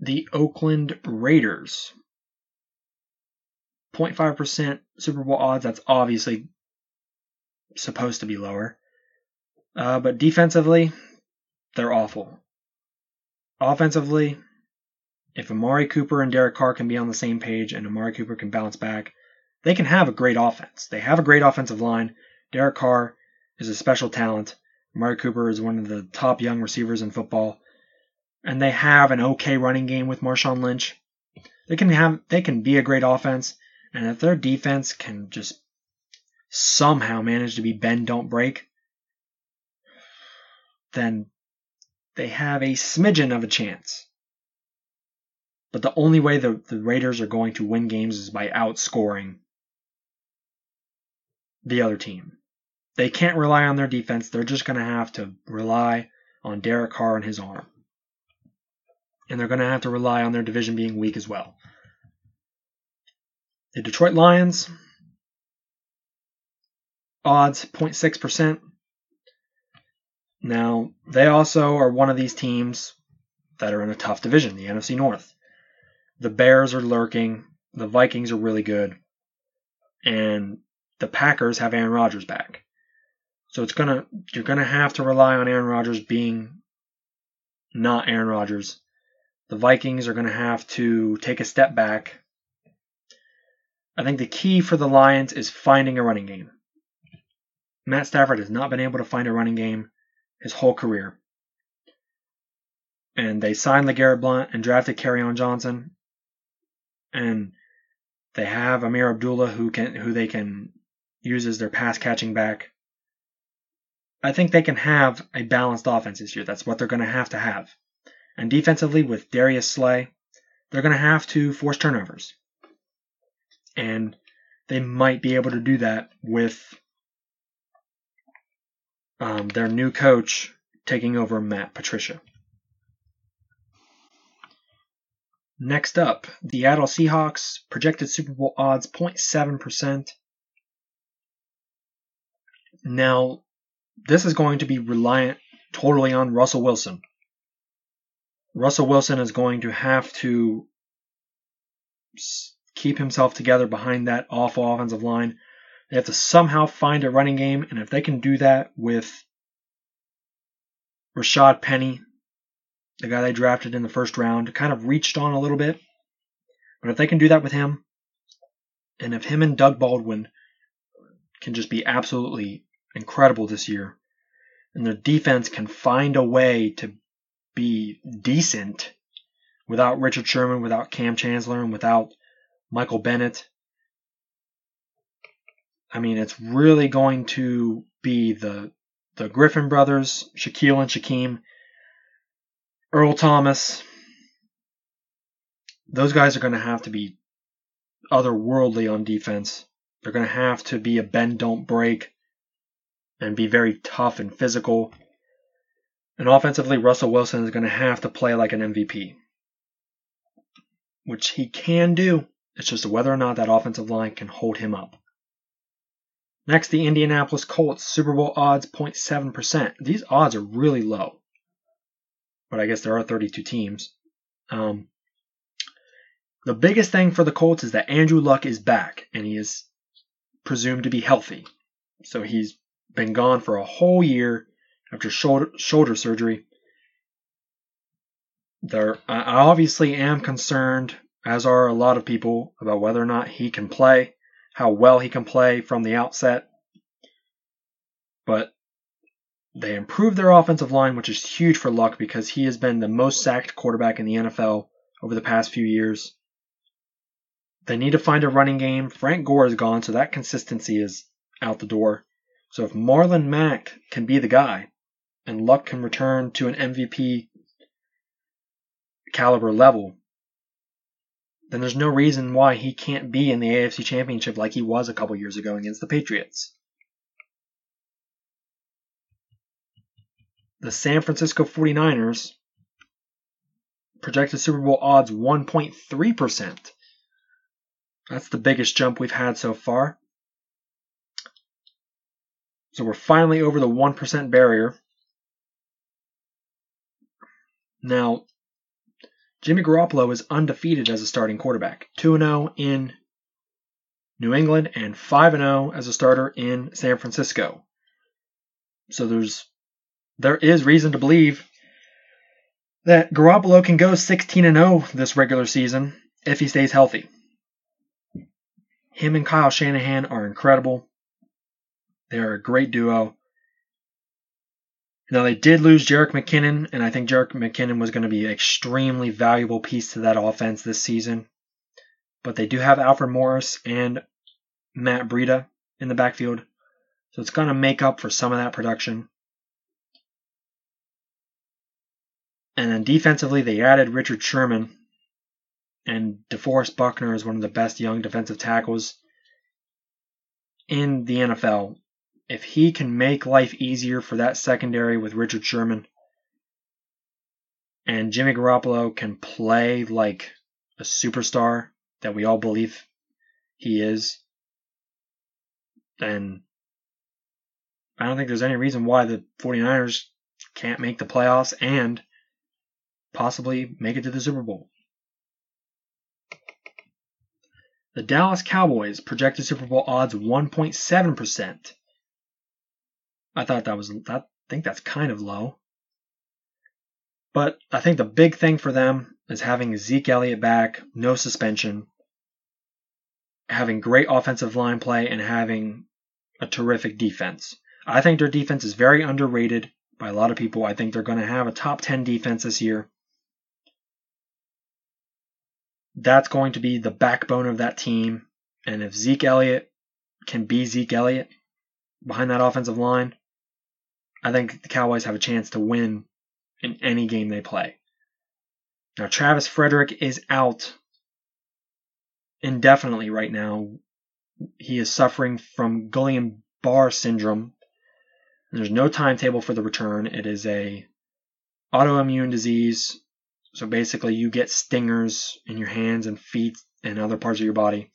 The Oakland Raiders 0.5% Super Bowl odds. That's obviously supposed to be lower. Uh, but defensively, they're awful. Offensively, if Amari Cooper and Derek Carr can be on the same page and Amari Cooper can bounce back, they can have a great offense. They have a great offensive line. Derek Carr is a special talent. Amari Cooper is one of the top young receivers in football. And they have an okay running game with Marshawn Lynch. They can have they can be a great offense and if their defense can just somehow manage to be bend, don't break, then they have a smidgen of a chance. But the only way the, the Raiders are going to win games is by outscoring the other team. They can't rely on their defense. They're just going to have to rely on Derek Carr and his arm. And they're going to have to rely on their division being weak as well. The Detroit Lions, odds 0.6%. Now, they also are one of these teams that are in a tough division, the NFC North. The Bears are lurking, the Vikings are really good, and the Packers have Aaron Rodgers back. So it's gonna you're gonna have to rely on Aaron Rodgers being not Aaron Rodgers. The Vikings are gonna have to take a step back. I think the key for the Lions is finding a running game. Matt Stafford has not been able to find a running game his whole career. And they signed LeGarrette Blunt and drafted Kerryon Johnson. And they have Ameer Abdullah who can who they can use as their pass catching back. I think they can have a balanced offense this year. That's what they're going to have to have. And defensively, with Darius Slay, they're going to have to force turnovers. And they might be able to do that with um, their new coach taking over Matt Patricia. Next up, the Seattle Seahawks projected Super Bowl odds 0.7%. Now, this is going to be reliant totally on Russell Wilson. Russell Wilson is going to have to keep himself together behind that awful offensive line. They have to somehow find a running game, and if they can do that with Rashad Penny, the guy they drafted in the first round, kind of reached on a little bit. But if they can do that with him, and if him and Doug Baldwin can just be absolutely incredible this year, and their defense can find a way to be decent without Richard Sherman, without Kam Chancellor, and without Michael Bennett. I mean, it's really going to be the the Griffin brothers, Shaquille and Shaquem, Earl Thomas. Those guys are going to have to be otherworldly on defense. They're going to have to be a bend don't break and be very tough and physical. And offensively, Russell Wilson is going to have to play like an MVP, which he can do. It's just whether or not that offensive line can hold him up. Next, the Indianapolis Colts Super Bowl odds 0.7%. These odds are really low, but I guess there are 32 teams. Um, the biggest thing for the Colts is that Andrew Luck is back and he is presumed to be healthy. So he's been gone for a whole year after shoulder, shoulder surgery. There, I obviously am concerned, as are a lot of people, about whether or not he can play, how well he can play from the outset. But they improved their offensive line, which is huge for Luck because he has been the most sacked quarterback in the NFL over the past few years. They need to find a running game. Frank Gore is gone, so that consistency is out the door. So if Marlon Mack can be the guy and Luck can return to an MVP caliber level, then there's no reason why he can't be in the AFC Championship like he was a couple years ago against the Patriots. The San Francisco 49ers projected Super Bowl odds 1.3%. That's the biggest jump we've had so far. So we're finally over the 1% barrier. Now, Jimmy Garoppolo is undefeated as a starting quarterback, 2 0 in New England and 5 0 as a starter in San Francisco. So there's there is reason to believe that Garoppolo can go 16 0 this regular season if he stays healthy. Him and Kyle Shanahan are incredible. They are a great duo. Now they did lose Jerick McKinnon, and I think Jerick McKinnon was going to be an extremely valuable piece to that offense this season. But they do have Alfred Morris and Matt Breida in the backfield, so it's going to make up for some of that production. And then defensively, they added Richard Sherman, and DeForest Buckner is one of the best young defensive tackles in the NFL. If he can make life easier for that secondary with Richard Sherman and Jimmy Garoppolo can play like a superstar that we all believe he is, then I don't think there's any reason why the 49ers can't make the playoffs and possibly make it to the Super Bowl. The Dallas Cowboys projected Super Bowl odds 1.7%. I thought that was that I think that's kind of low. But I think the big thing for them is having Zeke Elliott back, no suspension, having great offensive line play and having a terrific defense. I think their defense is very underrated by a lot of people. I think they're going to have a top 10 defense this year. That's going to be the backbone of that team. And if Zeke Elliott can be Zeke Elliott behind that offensive line, I think the Cowboys have a chance to win in any game they play. Now, Travis Frederick is out indefinitely right now. He is suffering from Guillain Barre syndrome. There's no timetable for the return. It is a autoimmune disease. So basically, you get stingers in your hands and feet and other parts of your body.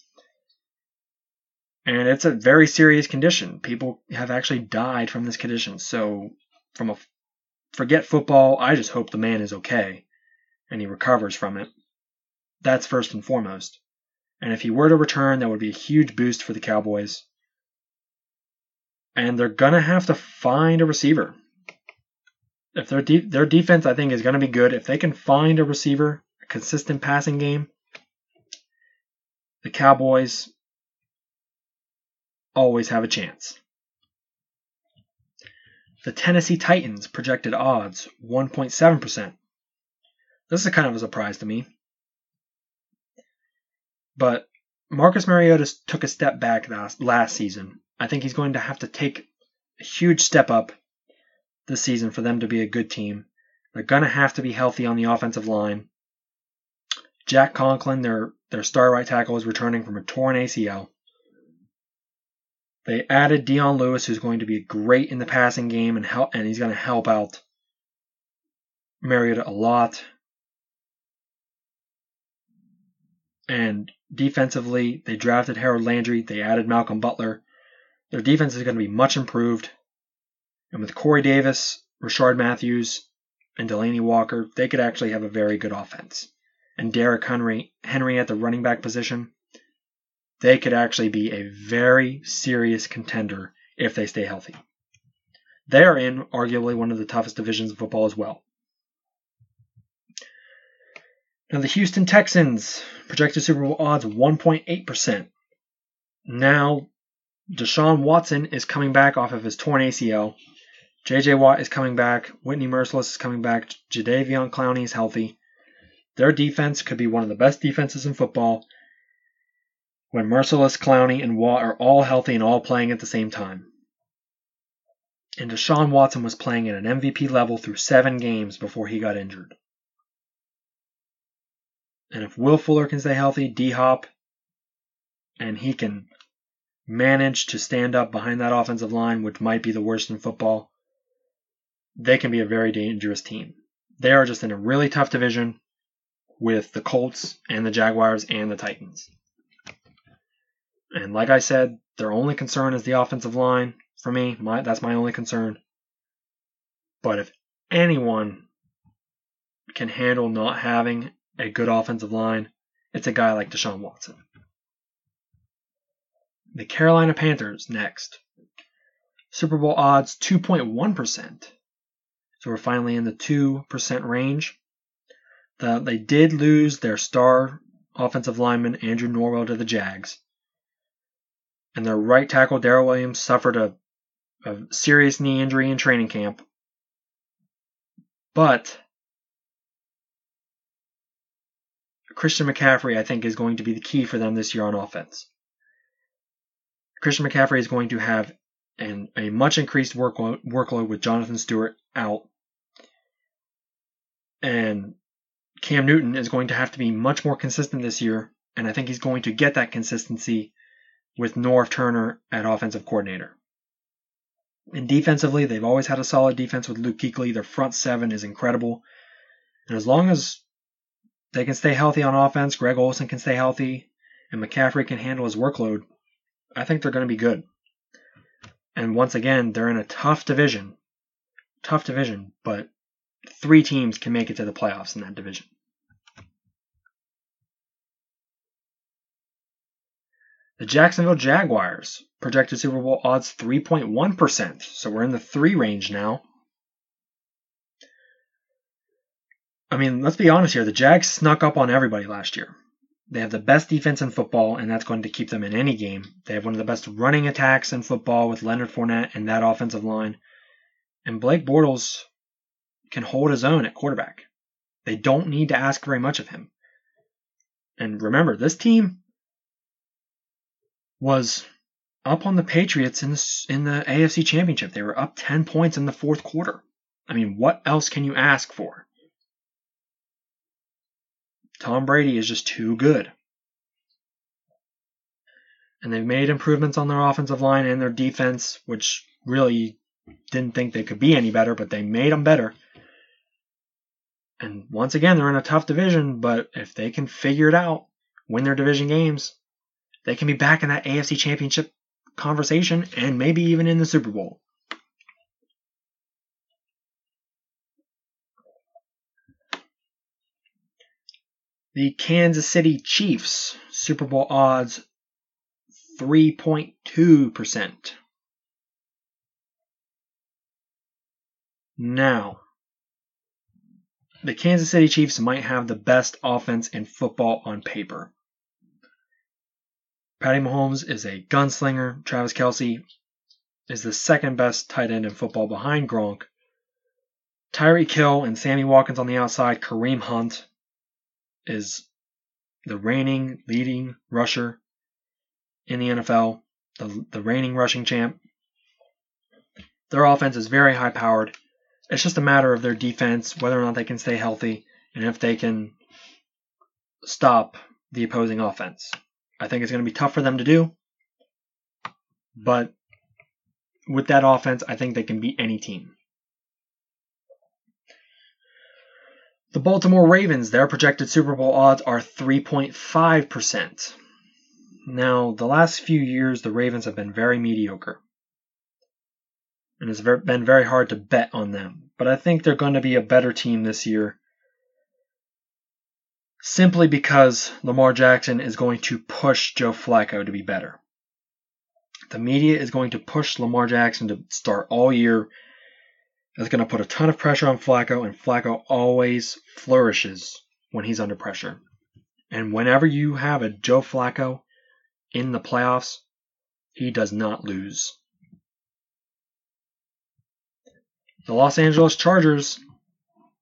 And it's a very serious condition. People have actually died from this condition. So, from a forget football, I just hope the man is okay and he recovers from it. That's first and foremost. And if he were to return, that would be a huge boost for the Cowboys. And they're going to have to find a receiver. If their de- their defense, I think, is going to be good. If they can find a receiver, a consistent passing game, the Cowboys always have a chance. The Tennessee Titans projected odds 1.7%. This is kind of a surprise to me. But Marcus Mariota took a step back last, last season. I think he's going to have to take a huge step up this season for them to be a good team. They're going to have to be healthy on the offensive line. Jack Conklin, their, their star right tackle, is returning from a torn ACL. They added Dion Lewis, who's going to be great in the passing game and help, and he's going to help out Mariota a lot. And defensively, they drafted Harold Landry. They added Malcolm Butler. Their defense is going to be much improved. And with Corey Davis, Rishard Matthews, and Delanie Walker, they could actually have a very good offense. And Derrick Henry, Henry at the running back position, they could actually be a very serious contender if they stay healthy. They are in arguably one of the toughest divisions of football as well. Now, the Houston Texans projected Super Bowl odds 1.8%. Now, Deshaun Watson is coming back off of his torn ACL. JJ Watt is coming back. Whitney Mercilus is coming back. Jadeveon Clowney is healthy. Their defense could be one of the best defenses in football when Mercilus, Clowney, and Watt are all healthy and all playing at the same time. And Deshaun Watson was playing at an MVP level through seven games before he got injured. And if Will Fuller can stay healthy, D Hop, and he can manage to stand up behind that offensive line, which might be the worst in football, they can be a very dangerous team. They are just in a really tough division with the Colts and the Jaguars and the Titans. And like I said, their only concern is the offensive line. For me, my, that's my only concern. But if anyone can handle not having a good offensive line, it's a guy like Deshaun Watson. The Carolina Panthers next. Super Bowl odds 2.1%. So we're finally in the 2% range. The, they did lose their star offensive lineman, Andrew Norwell, to the Jags. And their right tackle, Daryl Williams, suffered a, a serious knee injury in training camp. But Christian McCaffrey, I think, is going to be the key for them this year on offense. Christian McCaffrey is going to have an, a much increased workload, workload with Jonathan Stewart out. And Cam Newton is going to have to be much more consistent this year, and I think he's going to get that consistency with Norv Turner at offensive coordinator. And defensively, they've always had a solid defense with Luke Kuechly. Their front seven is incredible. And as long as they can stay healthy on offense, Greg Olsen can stay healthy, and McCaffrey can handle his workload, I think they're going to be good. And once again, they're in a tough division. Tough division, but three teams can make it to the playoffs in that division. The Jacksonville Jaguars projected Super Bowl odds 3.1%, so we're in the 3 range now. I mean, let's be honest here. The Jags snuck up on everybody last year. They have the best defense in football, and that's going to keep them in any game. They have one of the best running attacks in football with Leonard Fournette and that offensive line. And Blake Bortles can hold his own at quarterback. They don't need to ask very much of him. And remember, this team was up on the Patriots in the, in the AFC Championship. They were up 10 points in the fourth quarter. I mean, what else can you ask for? Tom Brady is just too good. And they've made improvements on their offensive line and their defense, which really didn't think they could be any better, but they made them better. And once again, they're in a tough division, but if they can figure it out, win their division games, they can be back in that AFC championship conversation and maybe even in the Super Bowl. The Kansas City Chiefs Super Bowl odds 3.2%. Now, the Kansas City Chiefs might have the best offense in football on paper. Patty Mahomes is a gunslinger. Travis Kelce is the second best tight end in football behind Gronk. Tyreek Hill and Sammy Watkins on the outside. Kareem Hunt is the reigning leading rusher in the NFL, the, the reigning rushing champ. Their offense is very high powered. It's just a matter of their defense, whether or not they can stay healthy, and if they can stop the opposing offense. I think it's going to be tough for them to do, but with that offense, I think they can beat any team. The Baltimore Ravens, their projected Super Bowl odds are 3.5%. Now, the last few years, the Ravens have been very mediocre. And it's been very hard to bet on them. But I think they're going to be a better team this year simply because Lamar Jackson is going to push Joe Flacco to be better. The media is going to push Lamar Jackson to start all year that's going to put a ton of pressure on Flacco, and Flacco always flourishes when he's under pressure. And whenever you have a Joe Flacco in the playoffs, he does not lose. The Los Angeles Chargers,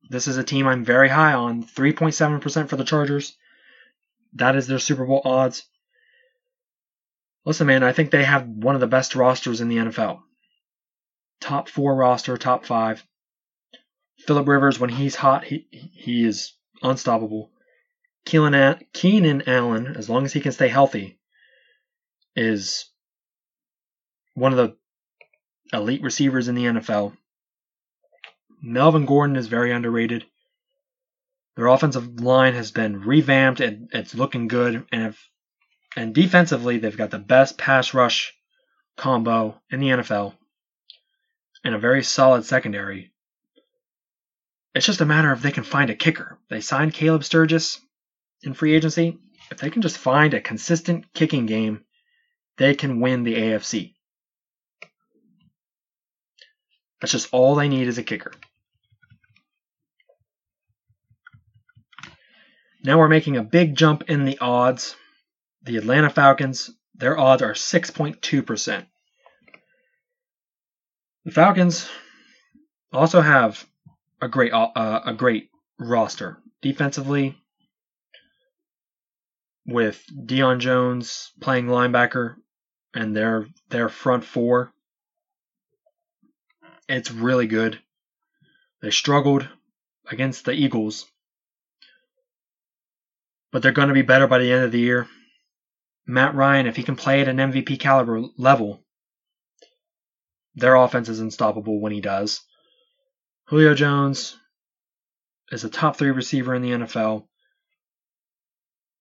this is a team I'm very high on. 3.7% for the Chargers. That is their Super Bowl odds. Listen, man, I think they have one of the best rosters in the NFL top four roster, top five. Philip Rivers, when he's hot, he he is unstoppable. Keelan, Keenan Allen, as long as he can stay healthy, is one of the elite receivers in the NFL. Melvin Gordon is very underrated. Their offensive line has been revamped and it's looking good. And if and defensively, they've got the best pass rush combo in the NFL and a very solid secondary. It's just a matter of they can find a kicker. They signed Caleb Sturgis in free agency. If they can just find a consistent kicking game, they can win the AFC. That's just all they need is a kicker. Now we're making a big jump in the odds. The Atlanta Falcons, their odds are 6.2%. The Falcons also have a great uh, a great roster defensively with Deion Jones playing linebacker and their their front four. It's really good. They struggled against the Eagles, but they're going to be better by the end of the year. Matt Ryan, if he can play at an MVP caliber level, their offense is unstoppable when he does. Julio Jones is a top three receiver in the NFL.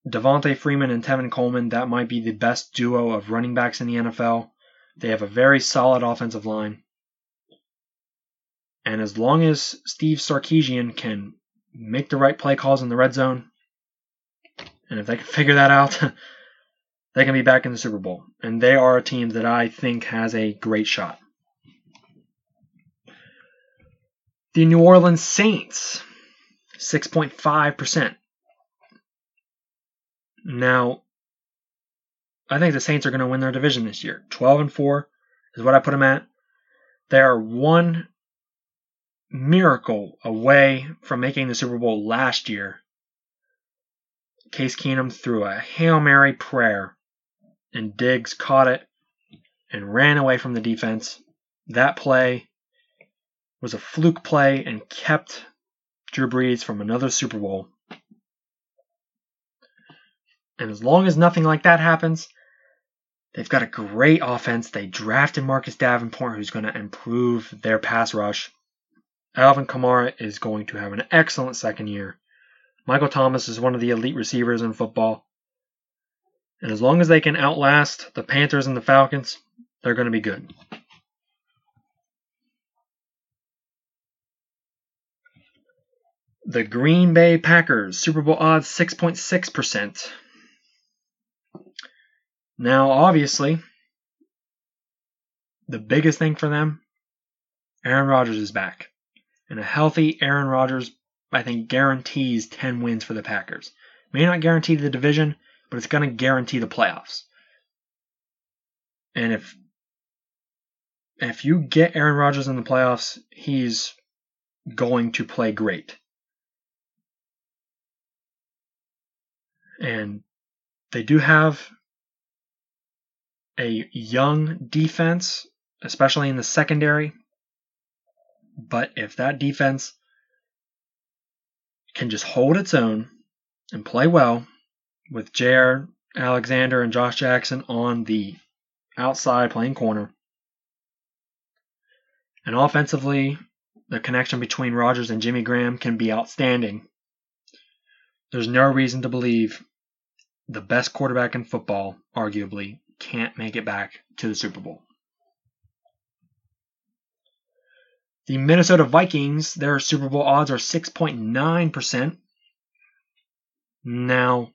Devonta Freeman and Tevin Coleman, that might be the best duo of running backs in the NFL. They have a very solid offensive line. And as long as Steve Sarkisian can make the right play calls in the red zone, and if they can figure that out, they can be back in the Super Bowl. And they are a team that I think has a great shot. The New Orleans Saints, 6.5%. Now, I think the Saints are going to win their division this year. 12 and 4 is what I put them at. They are one miracle away from making the Super Bowl last year. Case Keenum threw a Hail Mary prayer, and Diggs caught it and ran away from the defense. That play was a fluke play and kept Drew Brees from another Super Bowl. And as long as nothing like that happens, they've got a great offense. They drafted Marcus Davenport, who's going to improve their pass rush. Alvin Kamara is going to have an excellent second year. Michael Thomas is one of the elite receivers in football. And as long as they can outlast the Panthers and the Falcons, they're going to be good. The Green Bay Packers, Super Bowl odds 6.6%. Now, obviously, the biggest thing for them, Aaron Rodgers is back. And a healthy Aaron Rodgers, I think, guarantees 10 wins for the Packers. May not guarantee the division, but it's going to guarantee the playoffs. And if if you get Aaron Rodgers in the playoffs, he's going to play great. And they do have a young defense, especially in the secondary. But if that defense can just hold its own and play well with Jaire Alexander and Josh Jackson on the outside playing corner, and offensively, the connection between Rodgers and Jimmy Graham can be outstanding. There's no reason to believe the best quarterback in football, arguably, can't make it back to the Super Bowl. The Minnesota Vikings, their Super Bowl odds are 6.9%. Now,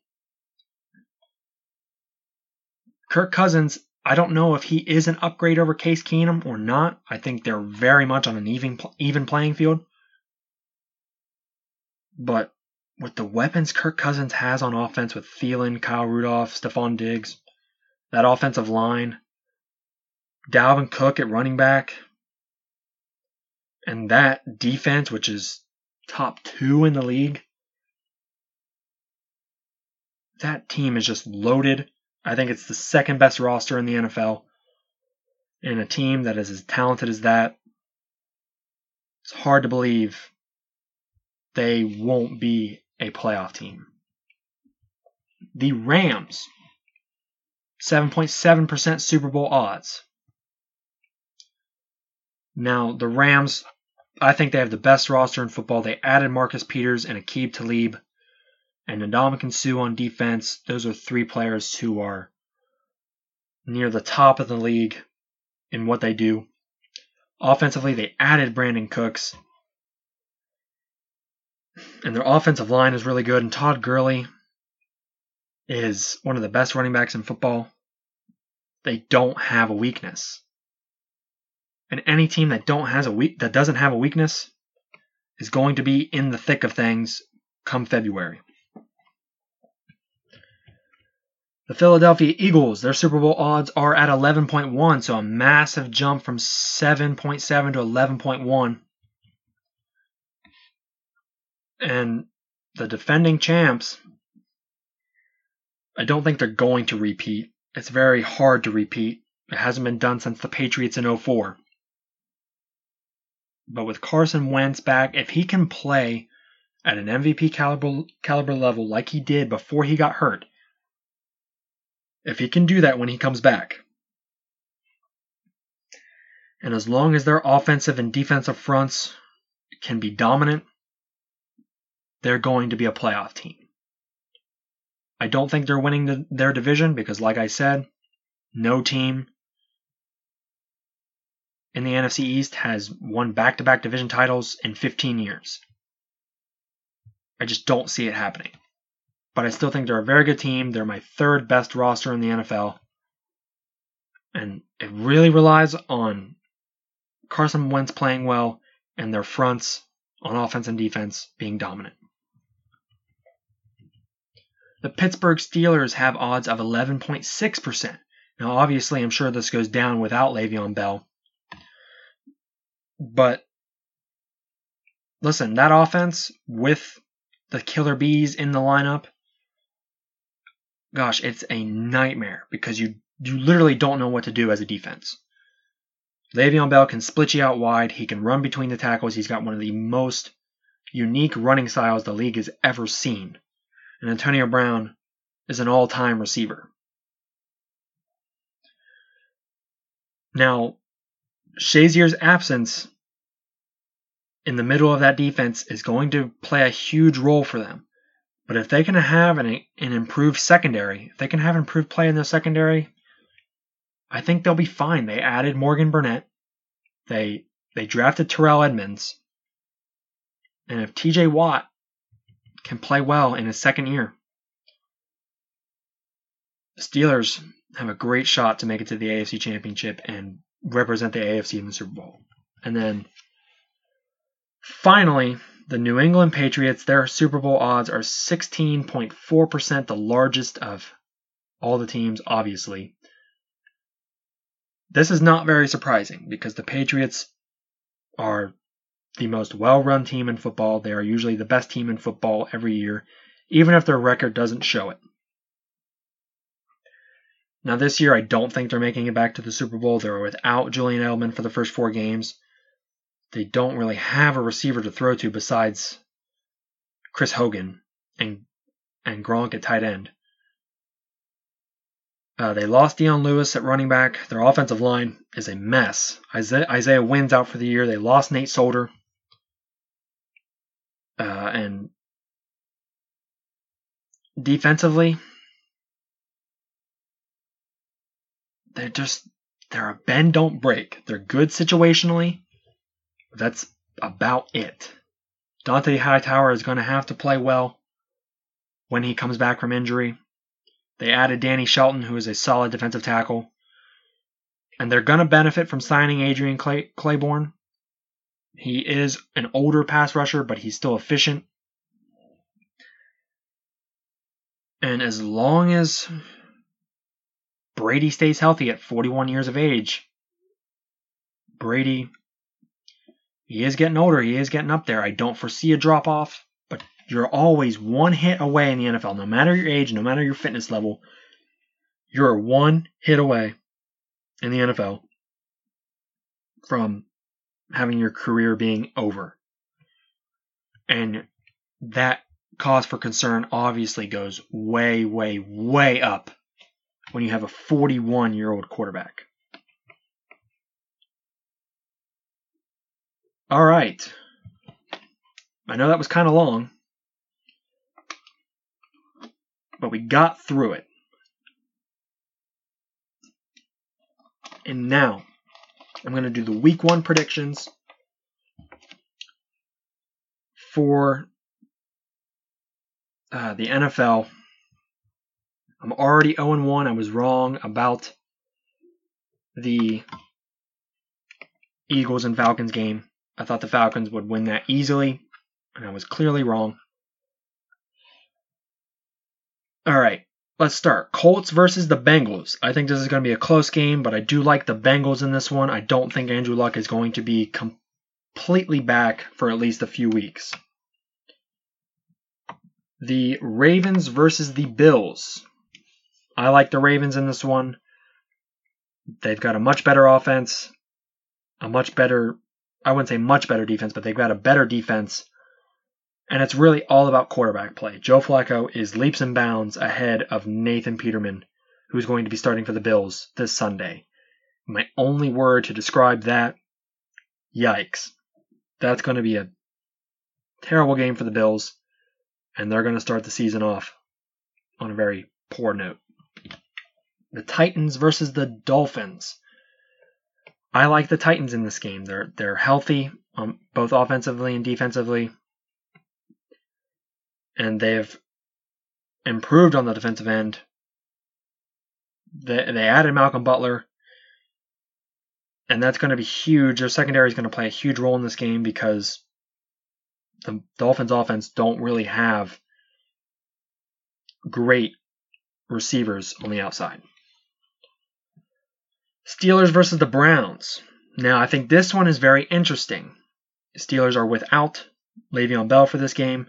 Kirk Cousins, I don't know if he is an upgrade over Case Keenum or not. I think they're very much on an even even playing field. But with the weapons Kirk Cousins has on offense with Thielen, Kyle Rudolph, Stefon Diggs, that offensive line, Dalvin Cook at running back, and that defense, which is top two in the league, that team is just loaded. I think it's the second best roster in the NFL. And a team that is as talented as that, it's hard to believe they won't be a playoff team. The Rams 7.7% Super Bowl odds. Now, the Rams, I think they have the best roster in football. They added Marcus Peters and Aqib Talib and Ndamukong Suh on defense. Those are three players who are near the top of the league in what they do. Offensively, they added Brandin Cooks. And their offensive line is really good. And Todd Gurley, is one of the best running backs in football. They don't have a weakness. And any team that don't has a weak that doesn't have a weakness is going to be in the thick of things come February. The Philadelphia Eagles, their Super Bowl odds are at 11.1, so a massive jump from 7.7 to 11.1. And the defending champs, I don't think they're going to repeat. It's very hard to repeat. It hasn't been done since the Patriots in 04. But with Carson Wentz back, if he can play at an MVP caliber, caliber level like he did before he got hurt, if he can do that when he comes back. And as long as their offensive and defensive fronts can be dominant, they're going to be a playoff team. I don't think they're winning the, their division because, like I said, no team in the NFC East has won back to back division titles in 15 years. I just don't see it happening. But I still think they're a very good team. They're my third best roster in the NFL. And it really relies on Carson Wentz playing well and their fronts on offense and defense being dominant. The Pittsburgh Steelers have odds of 11.6%. Now, obviously, I'm sure this goes down without Le'Veon Bell. But listen, that offense with the killer bees in the lineup, gosh, it's a nightmare because you you literally don't know what to do as a defense. Le'Veon Bell can split you out wide. He can run between the tackles. He's got one of the most unique running styles the league has ever seen. And Antonio Brown is an all-time receiver. Now, Shazier's absence in the middle of that defense is going to play a huge role for them. But if they can have an, an improved secondary, if they can have improved play in their secondary, I think they'll be fine. They added Morgan Burnett. They they drafted Terrell Edmunds. And if TJ Watt can play well in his second year, the Steelers have a great shot to make it to the AFC Championship and represent the AFC in the Super Bowl. And then finally, the New England Patriots, their Super Bowl odds are 16.4%, the largest of all the teams, obviously. This is not very surprising because the Patriots are the most well run team in football. They are usually the best team in football every year, even if their record doesn't show it. Now, this year, I don't think they're making it back to the Super Bowl. They're without Julian Edelman for the first four games. They don't really have a receiver to throw to besides Chris Hogan and and Gronk at tight end. Uh, they lost Dion Lewis at running back. Their offensive line is a mess. Isaiah, Isaiah Wynn's out for the year. They lost Nate Solder. Uh, and defensively, they're just they're a bend don't break. They're good situationally. that's about it. Dont'a Hightower is going to have to play well when he comes back from injury. They added Danny Shelton, who is a solid defensive tackle. And they're going to benefit from signing Adrian Clay- Clayborn. He is an older pass rusher, but he's still efficient. And as long as Brady stays healthy at 41 years of age. Brady, he is getting older. He is getting up there. I don't foresee a drop off, but you're always one hit away in the NFL. No matter your age, no matter your fitness level, you're one hit away in the NFL from having your career being over. And that cause for concern obviously goes way, way, way up when you have a 41 year old quarterback. All right. I know that was kind of long, but we got through it. And now I'm going to do the week one predictions for uh, the NFL I'm already 0 1. I was wrong about the Eagles and Falcons game. I thought the Falcons would win that easily, and I was clearly wrong. All right, let's start. Colts versus the Bengals. I think this is going to be a close game, but I do like the Bengals in this one. I don't think Andrew Luck is going to be completely back for at least a few weeks. The Ravens versus the Bills. I like the Ravens in this one. They've got a much better offense, a much better, I wouldn't say much better defense, but they've got a better defense. And it's really all about quarterback play. Joe Flacco is leaps and bounds ahead of Nathan Peterman, who's going to be starting for the Bills this Sunday. My only word to describe that yikes. That's going to be a terrible game for the Bills, and they're going to start the season off on a very poor note. The Titans versus the Dolphins. I like the Titans in this game. They're they're healthy, um, both offensively and defensively, and they've improved on the defensive end. They they added Malcolm Butler, and that's going to be huge. Their secondary is going to play a huge role in this game because the Dolphins' offense don't really have great receivers on the outside. Steelers versus the Browns. Now, I think this one is very interesting. Steelers are without Le'Veon Bell for this game.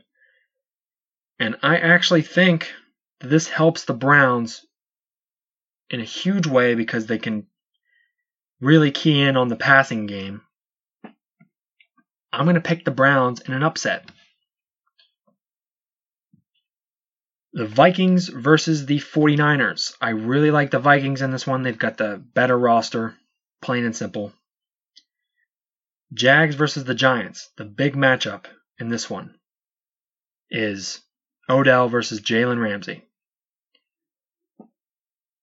And I actually think this helps the Browns in a huge way because they can really key in on the passing game. I'm going to pick the Browns in an upset. The Vikings versus the 49ers. I really like the Vikings in this one. They've got the better roster, plain and simple. Jags versus the Giants. The big matchup in this one is Odell versus Jalen Ramsey.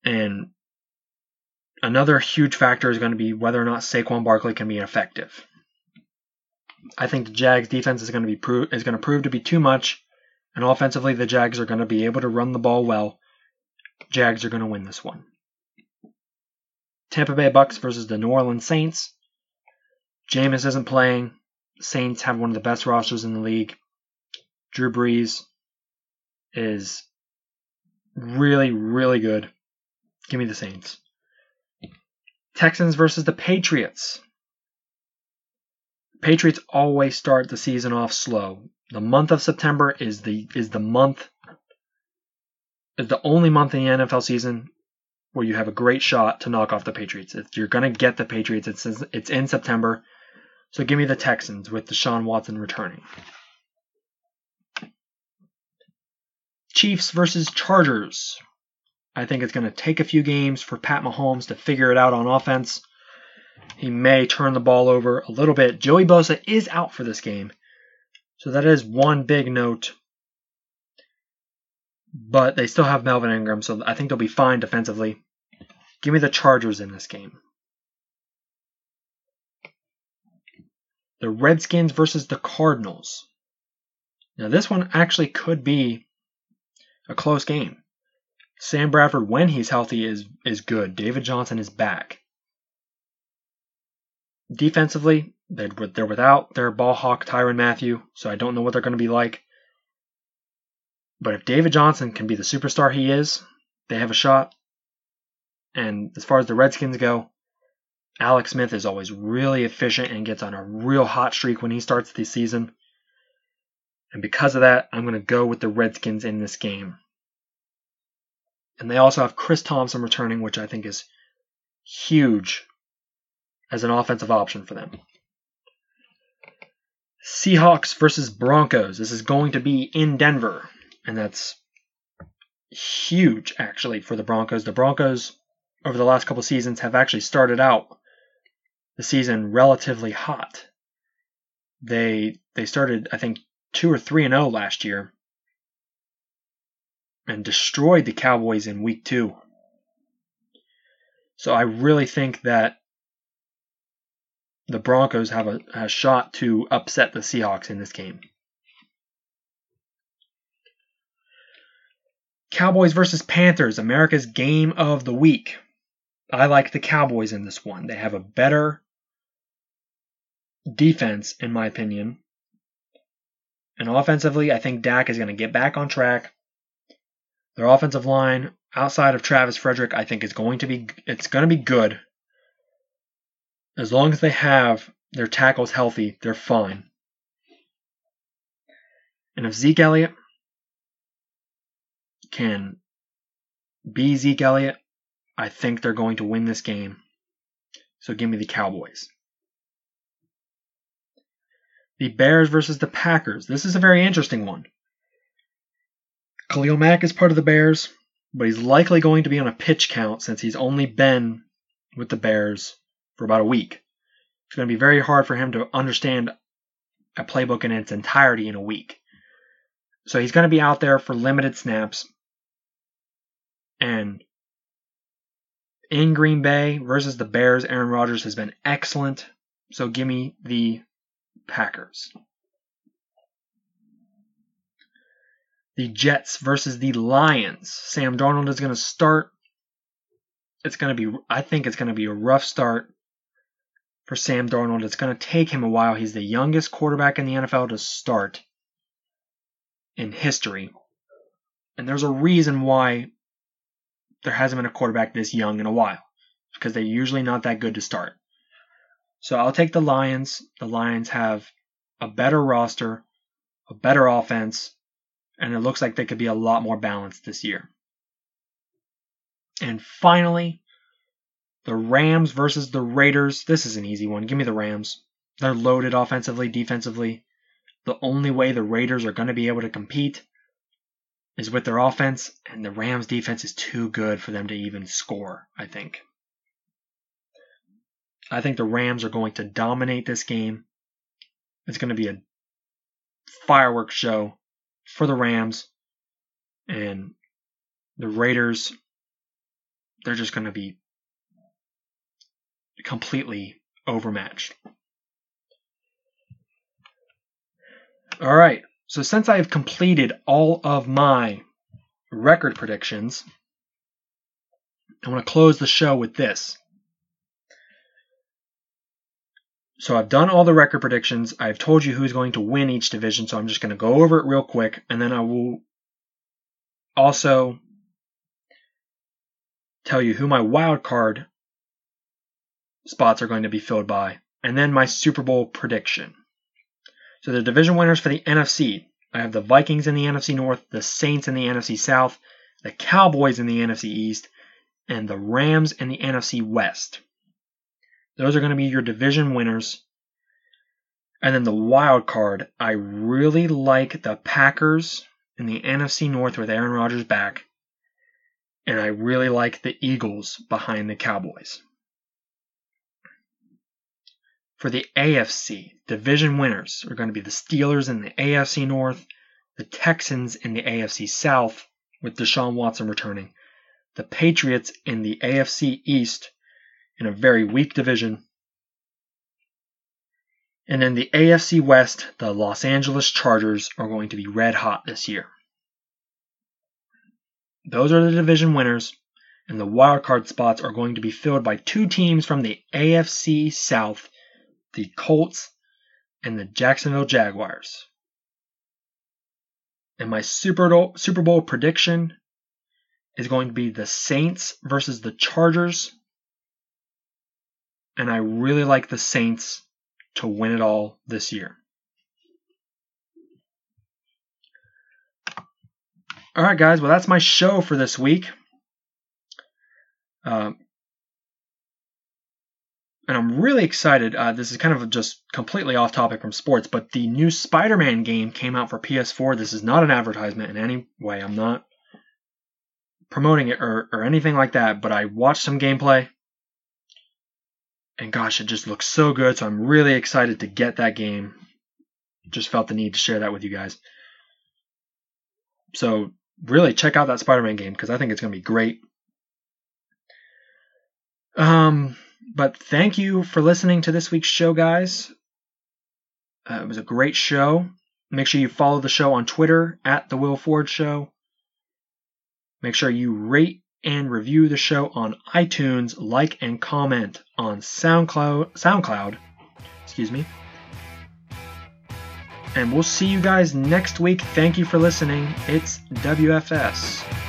And another huge factor is going to be whether or not Saquon Barkley can be effective. I think the Jags defense is going to be pro- is going to prove to be too much and offensively, the Jags are going to be able to run the ball well. Jags are going to win this one. Tampa Bay Bucks versus the New Orleans Saints. Jameis isn't playing. Saints have one of the best rosters in the league. Drew Brees is really, really good. Give me the Saints. Texans versus the Patriots. Patriots always start the season off slow. The month of September is the is the month is the only month in the NFL season where you have a great shot to knock off the Patriots. If you're gonna get the Patriots, it's it's in September. So give me the Texans with Deshaun Watson returning. Chiefs versus Chargers. I think it's going to take a few games for Pat Mahomes to figure it out on offense. He may turn the ball over a little bit. Joey Bosa is out for this game. So that is one big note. But they still have Melvin Ingram, so I think they'll be fine defensively. Give me the Chargers in this game. The Redskins versus the Cardinals. Now, this one actually could be a close game. Sam Bradford, when he's healthy, is, is good. David Johnson is back. Defensively, they're, they're without their ball hawk Tyrann Mathieu, so I don't know what they're going to be like. But if David Johnson can be the superstar he is, they have a shot. And as far as the Redskins go, Alex Smith is always really efficient and gets on a real hot streak when he starts the season. And because of that, I'm going to go with the Redskins in this game. And they also have Chris Thompson returning, which I think is huge as an offensive option for them. Seahawks versus Broncos. This is going to be in Denver, and that's huge actually for the Broncos. The Broncos over the last couple seasons have actually started out the season relatively hot. They they started I think 2 or 3 and 0 last year and destroyed the Cowboys in week 2. So I really think that the Broncos have a, a shot to upset the Seahawks in this game. Cowboys versus Panthers, America's game of the week. I like the Cowboys in this one. They have a better defense, in my opinion. And offensively, I think Dak is going to get back on track. Their offensive line, outside of Travis Frederick, I think is going to be it's going to be good. As long as they have their tackles healthy, they're fine. And if Zeke Elliott can be Zeke Elliott, I think they're going to win this game. So give me the Cowboys. The Bears versus the Packers. This is a very interesting one. Khalil Mack is part of the Bears. but he's likely going to be on a pitch count since he's only been with the Bears for about a week. It's going to be very hard for him to understand a playbook in its entirety in a week. So he's going to be out there for limited snaps. And in Green Bay versus the Bears, Aaron Rodgers has been excellent. So give me the Packers. The Jets versus the Lions. Sam Darnold is going to start. It's going to be, I think it's going to be a rough start for Sam Darnold. It's going to take him a while. He's the youngest quarterback in the NFL to start in history. And there's a reason why there hasn't been a quarterback this young in a while because they're usually not that good to start. So I'll take the Lions. The Lions have a better roster, a better offense, and it looks like they could be a lot more balanced this year. And finally, the Rams versus the Raiders. This is an easy one. Give me the Rams. They're loaded offensively, defensively. The only way the Raiders are going to be able to compete is with their offense, and the Rams defense is too good for them to even score, I think. I think the Rams are going to dominate this game. It's going to be a fireworks show for the Rams. And the Raiders, they're just going to be completely overmatched. All right. So since I have completed all of my record predictions, I want to close the show with this. So I've done all the record predictions. I've told you who's going to win each division, so I'm just going to go over it real quick, and then I will also tell you who my wild card spots are going to be filled by, and then my Super Bowl prediction. So the division winners for the NFC, I have the Vikings in the NFC North, the Saints in the NFC South, the Cowboys in the NFC East, and the Rams in the NFC West. Those are going to be your division winners. And then the wild card, I really like the Packers in the NFC North with Aaron Rodgers back. And I really like the Eagles behind the Cowboys. For the AFC, division winners are going to be the Steelers in the AFC North, the Texans in the AFC South, with Deshaun Watson returning, the Patriots in the AFC East in a very weak division. And in the AFC West, the Los Angeles Chargers are going to be red hot this year. Those are the division winners, and the wildcard spots are going to be filled by two teams from the AFC South the Colts and the Jacksonville Jaguars. And my Super Bowl, Super Bowl prediction is going to be the Saints versus the Chargers and I really like the Saints to win it all this year. All right, guys. Well, that's my show for this week. Uh, and I'm really excited. Uh, this is kind of just completely off topic from sports, but the new Spider Man game came out for PS4. This is not an advertisement in any way. I'm not promoting it or, or anything like that, but I watched some gameplay and gosh, it just looks so good. So I'm really excited to get that game. Just felt the need to share that with you guys. So really check out that Spider-Man game because I think it's going to be great. Um, but thank you for listening to this week's show, guys. Uh, it was a great show. Make sure you follow the show on Twitter at the Will Ford Show. Make sure you rate and review the show on iTunes, like and comment on SoundCloud, SoundCloud, excuse me. And we'll see you guys next week. Thank you for listening. It's WFS.